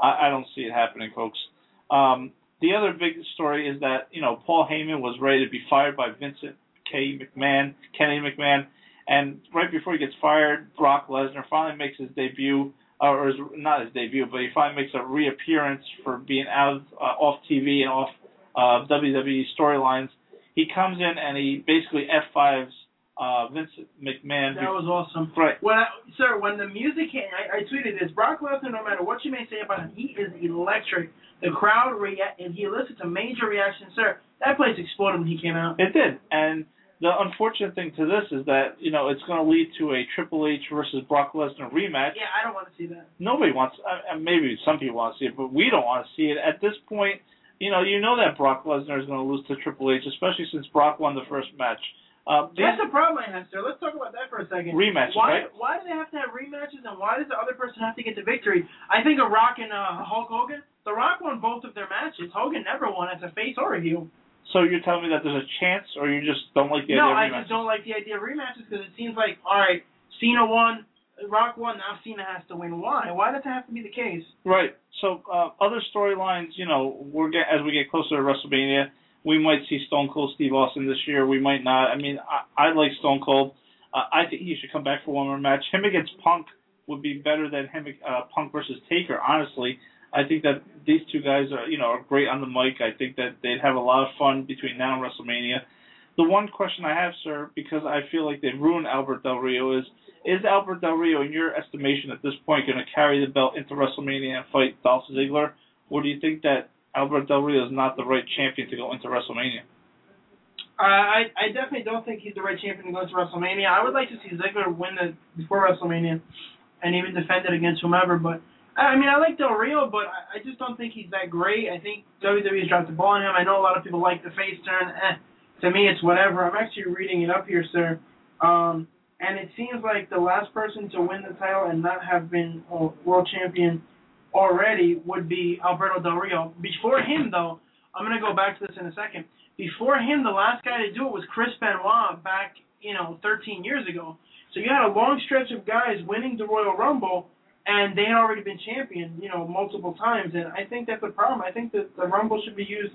I, I don't see it happening, folks. Um, the other big story is that you know Paul Heyman was ready to be fired by Vincent K. McMahon, Kenny McMahon, and right before he gets fired, Brock Lesnar finally makes his debut or his, not his debut, but he finally makes a reappearance for being out of, uh, off TV and off uh, WWE storylines. He comes in and he basically F5s uh, Vince McMahon. That was awesome. Right. When I, sir, when the music came, I, I tweeted this. Brock Lesnar, no matter what you may say about him, he is electric. The crowd react, and he elicits a major reaction, sir. That place exploded when he came out. It did, and the unfortunate thing to this is that you know it's going to lead to a Triple H versus Brock Lesnar rematch. Yeah, I don't want to see that. Nobody wants. Uh, maybe some people want to see it, but we don't want to see it at this point. You know, you know that Brock Lesnar is going to lose to Triple H, especially since Brock won the first match. Uh, That's the problem I have, sir. Let's talk about that for a second. Rematch, why, right? Why do they have to have rematches, and why does the other person have to get the victory? I think a Rock and uh, Hulk Hogan. The Rock won both of their matches. Hogan never won as a face or a heel. So you're telling me that there's a chance, or you just don't like the no, idea of I rematches? just don't like the idea of rematches because it seems like, all right, Cena won, Rock won, now Cena has to win. Why? Why does that have to be the case? Right. So uh, other storylines, you know, we're get, as we get closer to WrestleMania, we might see Stone Cold Steve Austin this year. We might not. I mean, I, I like Stone Cold. Uh, I think he should come back for one more match. Him against Punk would be better than him uh, Punk versus Taker. Honestly, I think that these two guys are, you know, are great on the mic. I think that they'd have a lot of fun between now and WrestleMania. The one question I have, sir, because I feel like they've ruined Alberto Del Rio, is is Alberto Del Rio, in your estimation, at this point, going to carry the belt into WrestleMania and fight Dolph Ziggler, or do you think that Alberto Del Rio is not the right champion to go into WrestleMania? Uh, I I definitely don't think he's the right champion to go to WrestleMania. I would like to see Ziggler win the before WrestleMania, and even defend it against whomever. But I mean, I like Del Rio, but I, just don't think he's that great. I think WWE has dropped the ball on him. I know a lot of people like the face turn. Eh, to me, it's whatever. I'm actually reading it up here, sir. Um, and it seems like the last person to win the title and not have been a world champion already would be Alberto Del Rio. Before him, though, I'm gonna go back to this in a second. Before him, the last guy to do it was Chris Benoit back, you know, 13 years ago. So you had a long stretch of guys winning the Royal Rumble, and they had already been champion, you know, multiple times. And I think that's a problem. I think that the Rumble should be used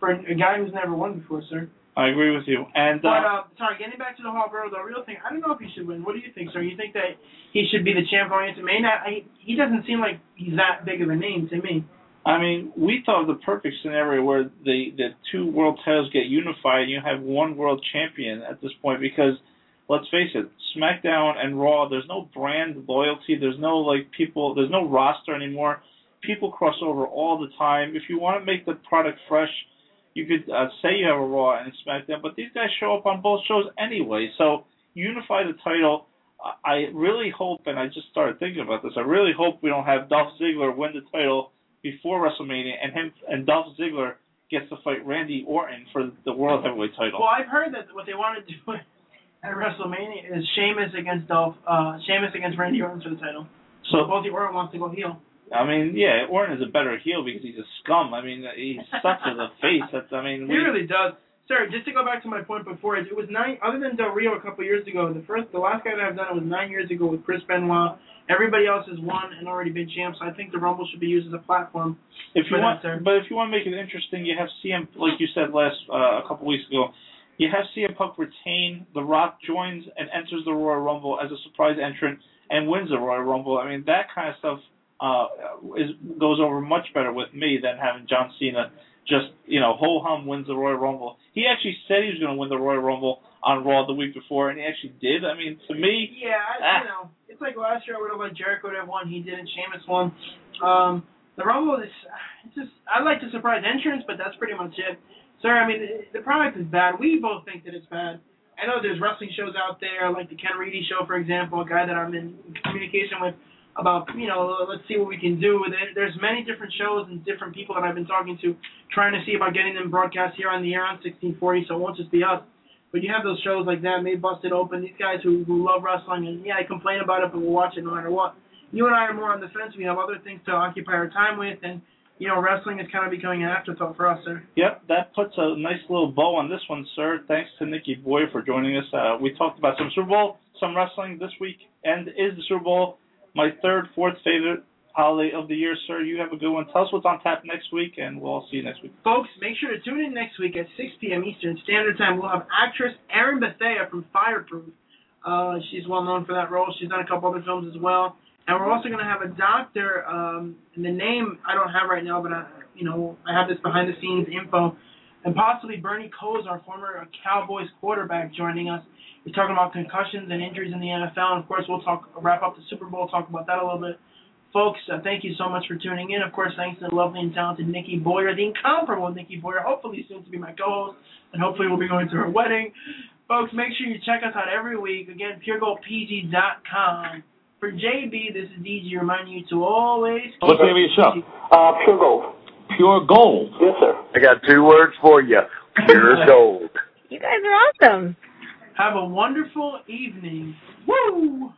for a guy who's never won before, sir. I agree with you. And But uh, uh, sorry, getting back to the Hall Alberto Del Rio thing, I don't know if he should win. What do you think, sir? You think that he should be the champ going into Main? I, he doesn't seem like he's that big of a name to me. I mean, we thought of the perfect scenario where the the two world titles get unified and you have one world champion at this point because let's face it, SmackDown and Raw, there's no brand loyalty, there's no like people, there's no roster anymore. People cross over all the time. If you want to make the product fresh, you could uh, say you have a Raw and a SmackDown, but these guys show up on both shows anyway. So unify the title. I really hope, and I just started thinking about this. I really hope we don't have Dolph Ziggler win the title before WrestleMania, and him and Dolph Ziggler gets to fight Randy Orton for the World Heavyweight title. Well, I've heard that what they want to do at WrestleMania is Sheamus against Dolph, uh, Sheamus against Randy Orton for the title. So both the Orton wants to go heel. I mean, yeah, Orton is a better heel because he's a scum. I mean, he sucks as a face. That's, I mean, He we, really does. Sir, just to go back to my point before, it was nine. Other than Del Rio a couple years ago, the first, the last guy that I've done it was nine years ago with Chris Benoit. Everybody else has won and already been champs. I think the Rumble should be used as a platform. if you want, but if you want to make it interesting, you have CM, like you said last uh, a couple weeks ago, you have CM Punk retain. The Rock joins and enters the Royal Rumble as a surprise entrant and wins the Royal Rumble. I mean, that kind of stuff uh, is goes over much better with me than having John Cena just you know ho hum wins the Royal Rumble. He actually said he was going to win the Royal Rumble on Raw the week before, and he actually did. I mean, to me, Yeah, I, Ah. you know, it's like last year I would have liked Jericho to have won. He didn't. Sheamus won. Um, the Rumble is it's just I like the surprise entrance, but that's pretty much it. Sir, I mean the product is bad. We both think that it's bad, I know there's wrestling shows out there, like the Ken Reedy show, for example, a guy that I'm in communication with about, you know, let's see what we can do with it. There's many different shows and different people that I've been talking to, trying to see about getting them broadcast here on the air on 1640, so it won't just be us. But you have those shows like that, Made Busted Open, these guys who, who love wrestling, and yeah, I complain about it, but we'll watch it no matter what. You and I are more on the fence. We have other things to occupy our time with, and, you know, wrestling is kind of becoming an afterthought for us, sir. Yep, that puts a nice little bow on this one, sir. Thanks to Nikki Boyer for joining us. Uh, we talked about some Super Bowl, some wrestling this week, and is the Super Bowl my third, fourth favorite holiday of the year, sir. You have a good one. Tell us what's on tap next week, and we'll see you next week. Folks, make sure to tune in next week at 6 p.m. Eastern Standard Time. We'll have actress Erin Bethea from Fireproof. Uh, she's well known for that role. She's done a couple other films as well. And we're also going to have a doctor, um, and the name I don't have right now, but I, you know, I have this behind the scenes info, and possibly Bernie Kosar, former Cowboys quarterback, joining us. He's talking about concussions and injuries in the NFL. And of course, we'll talk wrap up the Super Bowl, talk about that a little bit. Folks, uh, thank you so much for tuning in. Of course, thanks to the lovely and talented Nikki Boyer, the incomparable Nikki Boyer, hopefully soon to be my co-host, and hopefully we'll be going to her wedding. Folks, make sure you check us out every week. Again, puregoldpg.com. For JB, this is DG reminding you to always. What's the name of your show? Uh, Pure Gold. Pure Gold. Yes, sir. I got two words for you. Pure gold. You guys are awesome. Have a wonderful evening. Woo!